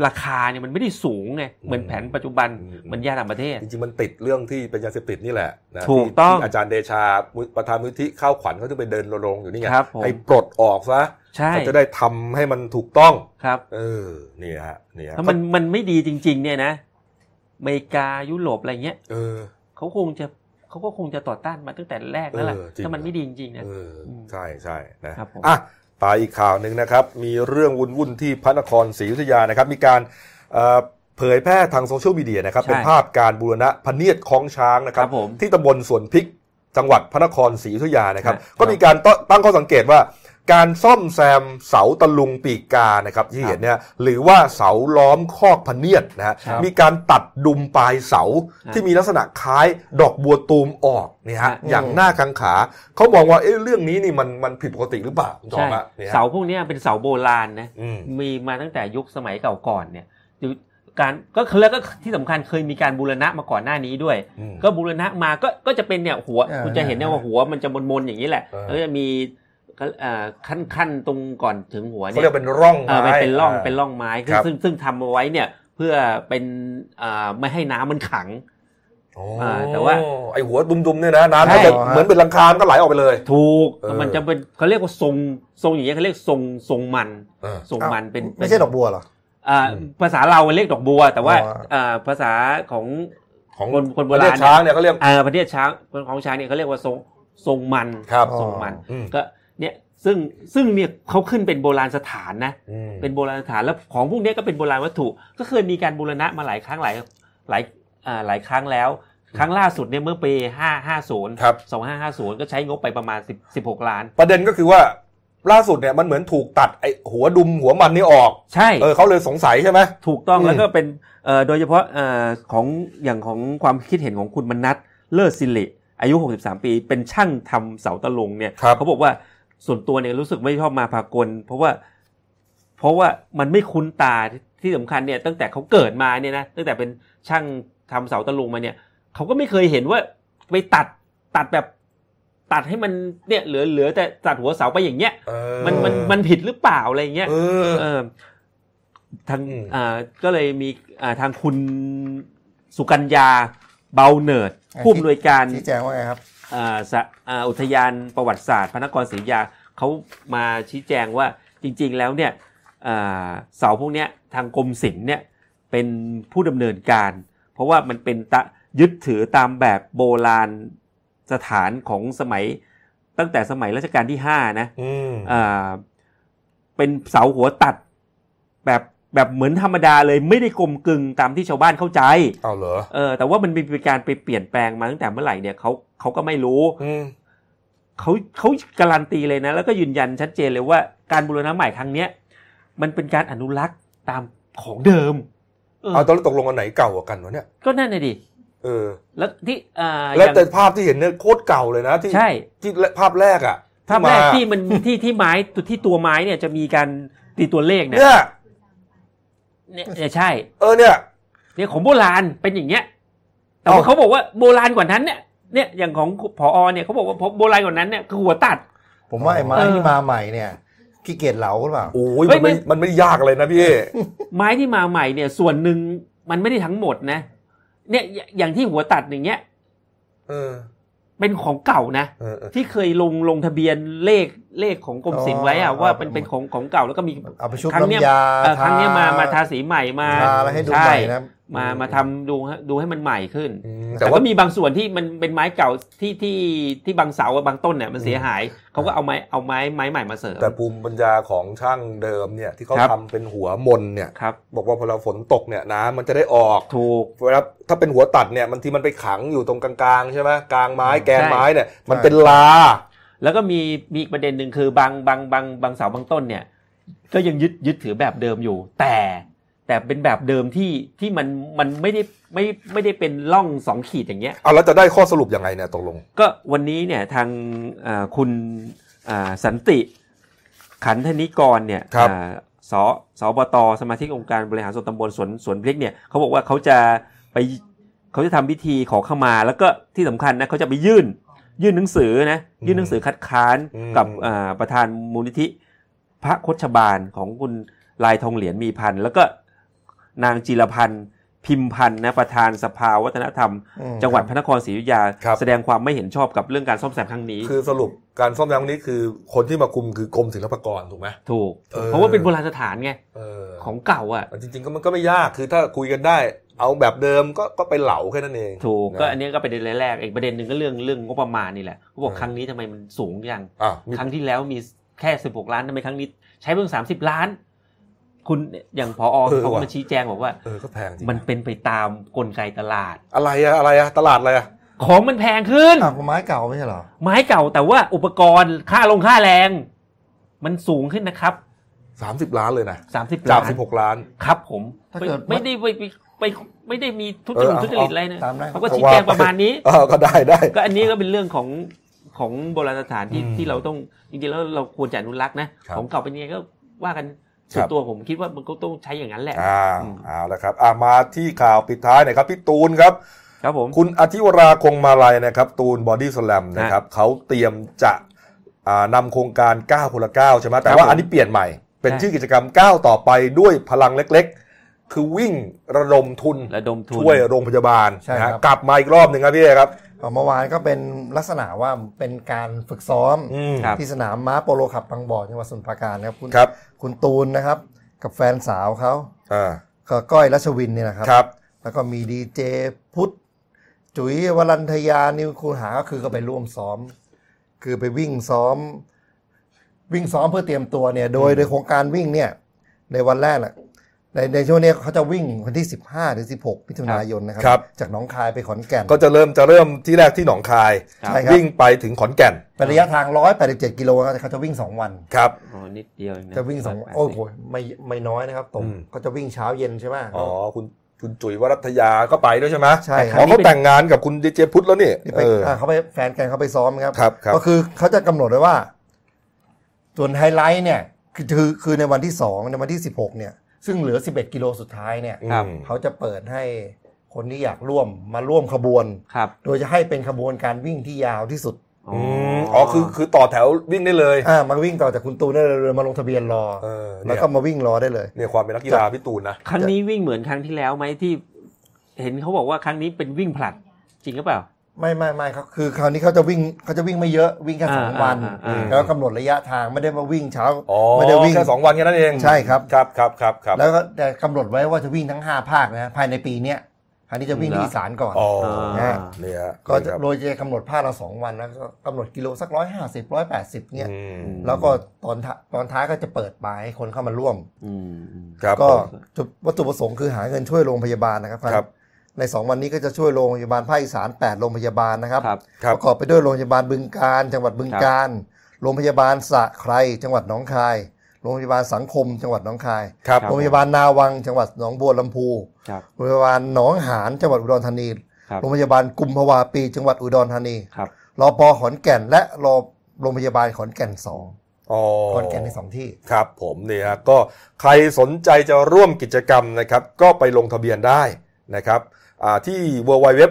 ราคาเนี่ยมันไม่ได้สูงไงเหมือนแผนปัจจุบันอืมเหมือนยาต่างประเทศ จริงๆมันติดเรื่องที่เป็นยาเสพติดนี่แหละนะถูกที่ต้องที่อาจารย์เดชามุประธานมูลที่ข้าวขวัญเขาจะไปเดินรณรงค์อยู่นี่ไงครับผมให้ปลดออกซะใช่เขาจะได้ทำให้มันถูกต้องครับ เออนี่ฮะนี่ฮะถ้ามันมันไม่ดีจริง ๆ เนี่ยนะ อเมริกายุโรปอะไรเงี้ยเออเขาคงจะเขาก็คงจะต่อต้านมาตั้งแต่แรกแล้วล่ะเออจริงถ้ามันไม่ดีจริงๆนะเอออืมใช่ใช่นะครับผมอะไปอีกข่าวหนึ่งนะครับ มีเรื่องวุ่นวุ่นๆที่พระนครศรีอยุธยานะครับ มีการเอ่อเผยแพร่ทางโซเชียลมีเดียนะครับใช่เป็นภาพการบูรณะพเนียดคล้องช้างนะครับครับผมที่ตำบลสวนพริกจังหวัดพระนครศรีอยุธยานะครับครับก็มีการตตั้งข้อสังเกตว่า การซ่อมแซมเสาตะลุงปีกกานะครับที่เห็นเนี่ยหรือว่าเสาล้อมคอกพเนียดนะฮะครับมีการตัดดุมปลายเสาครับที่มีลักษณะคล้ายดอกบัวตูมออกเนี่ยครัฮะบอย่างหน้ากังขาเขามองว่าเอ๊ะเรื่องนี้นี่มันมันผิดปกติหรือเปล่าคุณจอใช่มฮะเนี่ยฮะเสาพวกเนี้ยเป็นเสาโบราณนะอืมมีมาตั้งแต่ยุคสมัยเก่าก่อนเนี่ยอยู่การก็คือแล้วก็ที่สำคัญเคยมีการบูรณะมาก่อนหน้านี้ด้วยอืมก็บูรณะมาก็ก็จะเป็นเนี่ยหัวอ่าคุณจะเห็นเนี่ยว่าหัวมันจะมนๆอย่างนี้แหละเออแล้วก็จะมีก็เอ่อ ขั้นขั้นตรงก่อนถึงหัวเขาเนี่ยเรียกเป็นร่องเออไม้เป็นเป็นร่องาเป็นร่องไม้ซึ่งครับซึ่งซึ่งทำเอาไว้เนี่ยเพื่อเป็นอ่าไม่ให้น้ำมันขังโอ้อ่าแต่ว่าไอหัวดุมๆเนี่ยนะน้ำใช่ก็จะเหมือนเป็นลังคามันก็ไหลออกไปเลย ถูกเออมันจะเป็นเขาเรียกว่าทรงทรงอย่างเงี้ยเขาเรียกทรงทรงมันเออทรงมันเป็นไม่ใช่ดอกบัวเหรออ่าอืมภาษาเราเรียกดอกบัว แต่ว่าอ๋ออ่าภาษาของของคนคนโบประราเทณศช้างเนี่ยเขาเรียกอ่าประเทศช้างของช้างเนี่ยเขาเรียกว่าทรงทรงมันครับอ๋อทรงมันอืมก็ เนี่ยซึ่งซึ่งเนี่ยเขาขึ้นเป็นโบราณสถานนะอืมเป็นโบราณสถานแล้วของพวกเนี้ยก็เป็นโบราณวัตถุ ก็เคยมีการบูรณะมาหลายครั้งหลายหลายอ่าหลายครั้งแล้ว ครั้งล่าสุดเนี่ยเมื่อปีห้าห้าศูนย์ครับสองห้าห้าศูนย์ก็ใช้งบไปประมาณสิบสิบหกล้าน ประเด็นก็คือว่าล่าสุดเนี่ยมันเหมือนถูกตัดไอหัวดุมหัวมันนี่ออกใช่เออเขาเลยสงสัยใช่ไหมถูกต้องอืมแล้วก็เป็นเอ่อโดยเฉพาะเอ่อของอย่างของความคิดเห็นของคุณมนัทเลิศสิริอายุ 63 ปี เป็นช่างทำเสาตะลงเนี่ยครับเขาบอกว่า ส่วนตัวเนี่ยรู้สึกไม่ชอบมาพากล เพราะว่า เพราะว่ามันไม่คุ้นตาที่สำคัญเนี่ยตั้งแต่เขาเกิดมาเนี่ยนะตั้งแต่เป็นช่างทำเสาตะลุงมาเนี่ยเขาก็ไม่เคยเห็นว่าไปตัดตัดแบบตัดให้มันเนี่ยเหลือเหลือแต่ตัดหัวเสาไปอย่างเงี้ยเออมันมันมันผิดหรือเปล่าอะไรเงี้ยเออเออทางอืมอ่าก็เลยมีอ่าทางคุณสุกัญญาเบาเนิร์ดอ่าผู้อำนวยการชี้แจงว่าไงครับ อ่าสะอ่าอุทยานประวัติศาสตร์ พระนครศรีอยุธยาเขามาชี้แจงว่าจริง ๆ แล้วเนี่ยอ่าเสาพวกเนี้ยทางกรมศิลป์เนี่ยเป็นผู้ดำเนินการ เพราะว่ามันเป็นตะยึดถือตามแบบโบราณสถานของสมัยตั้งแต่สมัยรัชกาลที่ห้านะอืมอ่าเป็นเสาหัวตัดแบบแบบเหมือนธรรมดาเลยไม่ได้กลมกลึงตามที่ชาวบ้านเข้าใจ เอาเหรอ เออแต่ว่ามันมีการไปเปลี่ยนแปลงมาตั้งแต่เมื่อไหร่เนี่ยเขา เขาก็ไม่รู้อืมเขาเขาการันตีเลยนะ แล้วก็ยืนยันชัดเจนเลยว่าการบูรณะใหม่ครั้งเนี้ยมันเป็นการอนุรักษ์ตามของเดิมเออเอาตอนแรกตกลงอันไหนเก่ากว่ากันวะเนี่ยก็นั่นน่ะดิเออ แล้วที่อ่าแล้วอย่างแต่ภาพที่เห็นเนี่ยโคตรเก่าเลยนะที่ใช่ที่ภาพแรกอะภาพแรกมาที่มันที่ที่ไม้ที่ตัวไม้เนี่ยจะมีการตีตัวเลขเนี่ยเนี่ยเนี่ยเนี่ยใช่ เออเนี่ยเนี่ยของโบราณเป็นอย่างเงี้ย แต่ว่าเอ้าเขาบอกว่าโบราณกว่านั้นเนี่ย เนี่ยอย่างของผอเนี่ยเขาบอกว่าโบราณกว่านั้นเนี่ยคือหัวตัด ผมว่าไอ้ไม้เออที่มาใหม่เนี่ยขี้เกียจเหลาหรือเปล่าโอ้ยเฮ้มันยไม่ไม่มันไม่ยากเลยนะพี่ไม้ที่มาใหม่เนี่ยส่วนหนึ่งมันไม่ได้ทั้งหมดนะ เนี่ยอย่างที่หัวตัดอย่างเงี้ยเออ เป็นของเก่านะเออเออที่เคยลงลงทะเบียนเลขเลขของกรมศิลป์ไว้อะอ๋อว่าเป็นเป็นของของเก่าแล้วก็มีเอาไปชุบครั้งเนี้ยน้ำยาเอ่อครั้งเนี้ยมาทมาทาสีใหม่มาทาอะไรให้ดูช่ใหม่นะ มามาทำดูให้ดูให้มันใหม่ขึ้นอืมแต่แต่ว่าว่ามีบางส่วนที่มันเป็นไม้เก่าที่ที่ที่บางเสาอะบางต้นเนี่ยมันเสียหายเขาก็เอาไม้เอาไม้ไม้ใหม่มาเสริมแต่ภูมิปัญญาของช่างเดิมเนี่ยที่เขาครับทำเป็นหัวมนเนี่ยครับบอกว่าพอเราฝนตกเนี่ยน้ำมันจะได้ออกถูกเวลาถ้าเป็นหัวตัดเนี่ยบางทีมันไปขังอยู่ตรงกลางๆใช่ไหมกลางไม้แกนใช่ไม้เนี่ยมันใช่เป็นลา แล้วก็มีมีอีกประเด็นหนึ่งคือบางบางบางบางเสาบางต้นเนี่ย ก็ยังยึดยึดถือแบบเดิมอยู่ แต่ แต่เป็นแบบเดิมที่ที่มันมันไม่ได้ไม่ไม่ได้เป็นร่องสองขีดอย่างเงี้ยเอาแล้วจะได้ข้อสรุปยังไงเนี่ยตกลง ก็วันนี้เนี่ยทางอ่าคุณอ่าสันติขันธนิกรเนี่ยครับอ่าสสบตสมาชิกองค์การบริหารส่วนตำบลสวนสวนพริกเนี่ยเขาบอกว่าเขาจะไปเขาจะทำพิธีขอเข้ามา แล้วก็ที่สำคัญนะเขาจะไปยื่น ยื่นหนังสือนะยื่นหนังสือคัดค้านอืมกับอ่าประธานมูลนิธิ พระคชบาลของคุณลายทองเหรียญมีพันธ์แล้วก็ นางจิรพันธ์พิมพันธ์นะประธานสภาวัฒนธรรมอืมจังหวัดพระนครศรีอยุธยาครับแสดงความไม่เห็นชอบกับเรื่องการซ่อมแซมครั้งนี้ คือสรุปการซ่อมแซมครั้งนี้คือคนที่มาคุมคือกรมศิลปากรถูกไหมถูกเออเพราะว่าเป็นโบราณสถานไงเออของเก่าอะจริงๆก็มันก็ไม่ยากคือถ้าคุยกันได้ เอาแบบเดิมก็ก็ไปเหลาแค่นั้นเอง ถูกนะก็อันนี้ก็เป็นประเด็นแรกอีกประเด็นหนึ่งก็เรื่องเรื่องงบประมาณนี่แหละเขาบอกเออครั้งนี้ทำไมมันสูงอย่างอะมีครั้งที่แล้วมีแค่สิบหกล้านทำไมครั้งนี้ใช้เพิ่งสามสิบล้าน คุณอย่างพอเขาก็มาชี้แจงบอกว่าเออก็แพงจริงมันเป็นไปตามกลไกตลาด อะไรอะอะไรอะตลาดอะไรอะของมันแพงขึ้นอะไม้เก่าไม่ใช่เหรอไม้เก่าแต่ว่าอุปกรณ์ค่าลงค่าแรง มันสูงขึ้นนะครับสามสิบล้านเลยนะสามสิบจากล้านสิบหกล้านครับ ผมถ้าเกิดไม่ไม่ได้ไปไปไปไม่ได้มีทุจเอริอตเอาทุจริตอะไรนะตามนั้นเขาก็ชี้แจงประมาณนี้เออก็ได้ได้ก็อันนี้ก็เป็นเรื่องของของโบราณสถานที่อืมที่เราต้องจริงๆแล้วเราควรจะอนุรักษ์นะครับของเก่าเป็นยังไงก็ว่ากัน ส่วครันบตัวผมคิดว่ามันก็ต้องใช้อย่างนั้นแหละอ่าอืมเอาละครับอ่ามาที่ข่าวปิดท้ายหน่อยครับพี่ตูนครับครับผมคุณอธิวราคงมาลัยนะครับ ตูนบอดี้สแลมนะครับเขาเตรียมจะอ่านำโครงการ 9คนละ9ใช่ไหมแต่ครับว่าผมอันนี้เปลี่ยนใหม่ เป็นใช่ชื่อกิจกรรม 9 ต่อไปด้วยพลังเล็กๆ คือวิ่งระดมทุนระดมทุนช่วยโรงพยาบาลใช่นะครัฮะบกลับมาอีกรอบหนึ่งครับพี่เอครับ เอาเมื่อวานก็เป็นลักษณะว่าเป็นการฝึกซ้อมอืมครับที่สนามม้าโปโลขับบางบ่อจังหวัดสมุทรปราการนะครับคุณครับ คุณตูนนะครับ กับแฟนสาวเขาอ่าก็ก้อยรัชวินเนี่ยนะครับครับ แล้วก็มีดีเจพุทธจุ๋ยวรันทยานิวคูหาก็คือก็ไปร่วมซ้อม คือไปวิ่งซ้อม วิ่งซ้อมเพื่อเตรียมตัวเนี่ย โดยโดยโครงการวิ่งเนี่ย ในวันแรกแหละ ในในช่วงเนี้ยเขาจะวิ่งวันที่ 15ถึง16มิถุนายนนะครับครับ จากหนองคายไปขอนแก่น ก็จะเริ่มจะเริ่มที่แรกที่หนองคายใช่ครับวิ่งไปถึงขอนแก่นเป็นระยะทาง 187 กิโลนะครับเขาจะวิ่ง 2 วันครับอ๋อนิดเดียวเองนจะวิ่งสอง180โอ้โหไม่ไม่น้อยนะครับตรงอืมก็จะวิ่งเช้าเย็นใช่ไหมอ๋อคุณคุณจุ๋ยวรัตยาก็ไปด้วยใช่ไหมใช่คอ๋รัอบเขาแต่งงานกับคุณดีเจพุทธแล้วนี่ที่ไปเอออ่าเขาไปแฟนกันเขาไปซ้อมครับครับครับก็คือเขาจะกำหนดไว้ว่า ส่วนไฮไลท์เนี่ยคือคือคือในวันที่สองในวันที่สิบหกเนี่ย ซึ่งเหลือสิบเอ็ดกิโลสุดท้ายเนี่ยครับอืมเขาจะเปิดให้คนที่อยากร่วมมาร่วมขบวน ครับโดยจะให้เป็นขบวนการวิ่งที่ยาวที่สุดอืมอ๋อคือคือต่อแถววิ่งได้เลยอ่ามาวิ่งต่อจากคุณตูนได้เลยมาลงทะเบียนรอ เออแล้วเนี่ยก็มาวิ่งรอได้เลย เนี่ยความเป็นนักกีฬาพี่ตูนนะ ครั้งนี้วิ่งเหมือนครั้งที่แล้วไหมที่ เห็นเขาบอกว่าครั้งนี้เป็นวิ่งผลัด จริงหรือเปล่า ไม่ไม่ไม่ครับคือคราวนี้เขาจะวิ่งเขาจะวิ่งไม่เยอะวิ่งแค่สองอ่าวันอ่าอ่า แล้วกำหนดระยะทางไม่ได้มาวิ่งเช้าอ๋อไม่ได้วิ่ง แค่สองวันแค่นั้นเองใช่ครับ ครับครับครับครับแล้วก็แต่กำหนดไว้ว่าจะวิ่งทั้ง 5 ภาคนะภายในปีเนี้ยคราวนี้จะวิ่งที่อีสานก่อน อ๋ออ่า เนี่ยก็จะครับโดยจะกำหนดภาคละสองวันแล้วก็กำหนดกิโลสักร้อยห้าสิบร้อยแปดสิบเนี่ย อืมแล้วก็ตอนท้าตอนท้ายก็จะเปิดปลายให้คนเข้ามาร่วม อืมอืม ครับก็ผม จุดวัตถุประสงค์คือหาเงินช่วยโรงพยาบาลนะครับครับ ในสองวันนี้ก็จะช่วยโรงพยาบาลภาคอีสานแปดโรงพยาบาลนะครับครับครับ ประกอบไปด้วยโรงพยาบาลบึงการ จังหวัดบึงการ โรงพยาบาลสระไครจังหวัดหนองคาย โรงพยาบาลสังคม จังหวัดหนองคายครับโรงพยาบาลนาวัง จังหวัดหนองบัวลำพูครับโรงพยาบาลหนองหาน จังหวัดอุดรธานีครับโรงพยาบาลกุมภาวาปี จังหวัดอุดรธานีครับรอปอขอนแก่น และรอโรงพยาบาลขอนแก่นสองอ๋อขอนแก่นในสองที่ ครับผมเนี่ยฮะก็ใครสนใจจะร่วมกิจกรรมนะครับ ก็ไปลงทะเบียนได้นะครับอ่า ที่ w w w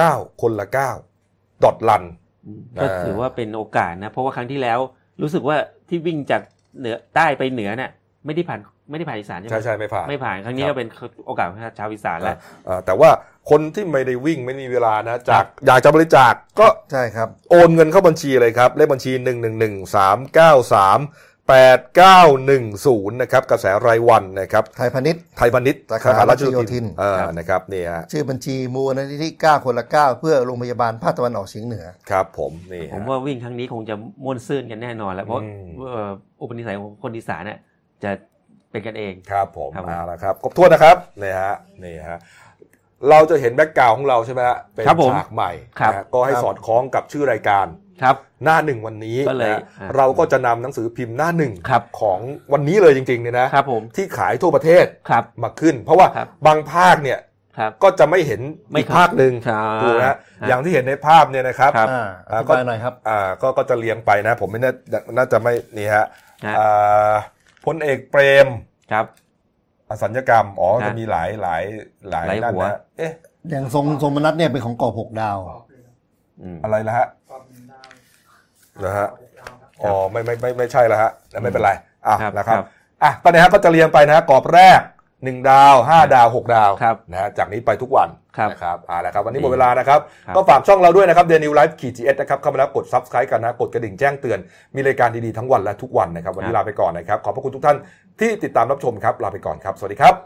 9คนละ9 dot run อืมก็ถือว่าเป็นโอกาสนะ เพราะว่าครั้งที่แล้วรู้สึกว่าที่วิ่งจากเหนือใต้ไปเหนือเนี่ยไม่ได้ผ่านไม่ได้ผ่านอีสานใช่ไหมใช่ใช่ไม่ผ่านไม่ผ่านครั้งนี้ครับก็เป็นโอกาสของชาวอีสานแล้วอ่าแต่ว่าคนที่ไม่ได้วิ่งไม่มีเวลานะจากอยากจะบริจาคก็ใช่ครับโอนเงินเข้าบัญชีเลยครับ เลขบัญชี1 1 1 3 9 3 8 9 1 0 นะครับกระแสรายวันนะครับไทยพาณิชย์ไทยพาณิชย์สาขารัชโยธินเออนะครับนี่ฮะชื่อบัญชีมูลนิธิ9คนละ 9 เพื่อโรงพยาบาลภาคตะวันออกเฉียงเหนือครับผมนี่ผมฮะว่าวิ่งครั้งนี้คงจะม่วนซื่นกันแน่นอนแล้วเพราะอืมเอ่ออุปนิสัยของคนอีสานเนี่ยจะเป็นกันเองครับผมครับผมเอาละครับครบถ้วนนะครับนี่ฮะนี่ฮะเราจะเห็นแบ็กกราวของเราใช่ไหมฮะเป็นครับผมฉากใหม่ครับนะฮะก็ให้ครับสอดคล้องกับชื่อรายการ ครับหน้าหนึ่งวันนี้ก็เลยนะฮะอ่าเราก็จะนำหนังสือพิมพ์หน้าหนึ่งครับของวันนี้เลยจริงๆเนี่ยนะครับผมที่ขายทั่วประเทศครับมาขึ้น เพราะว่าครับบางภาคเนี่ยครับก็จะไม่เห็นไม่อีกภาคหนึ่งครับถูกนะฮะครับอย่างที่เห็นในภาพเนี่ยนะครับครับอ่าออ่าธิก็บายหน่อยครับอ่าก็ก็จะเลี้ยงไปนะ ผมไม่น่าน่าจะไม่นี่ฮะฮะอ่าพลเอกเปรมครับอสัญญกรรมอ๋อฮะจะมีหลายหลายหลายหลายนั่นหัวนะเอ๊ะอย่างทรงทรงมนัสเนี่ยเป็นของกอบหกดาวอืมอะไรนะฮะ นะฮะอ๋อไม่ไม่ไม่ไม่ใช่แล้วฮะไม่เป็นไรอะครับนะครับครับอะก็นะฮะก็จะเรียงไปนะฮะกรอบแรกหนึ่งดาวห้าดาวหกดาวครับนะฮะจากนี้ไปทุกวันครับนะครับอ่าแล้วครับวันนี้ดีหมดเวลานะครับครับ ก็ฝากช่องเราด้วยนะครับ The New Life ขีด GS นะครับเข้ามาแล้วกด subscribe กันนะ กดกระดิ่งแจ้งเตือน มีรายการดีๆทั้งวันและทุกวันนะครับ วันนี้ลาไปก่อนนะครับ ขอบพระคุณทุกท่านที่ติดตามรับชมครับ ลาไปก่อนครับ สวัสดีครับ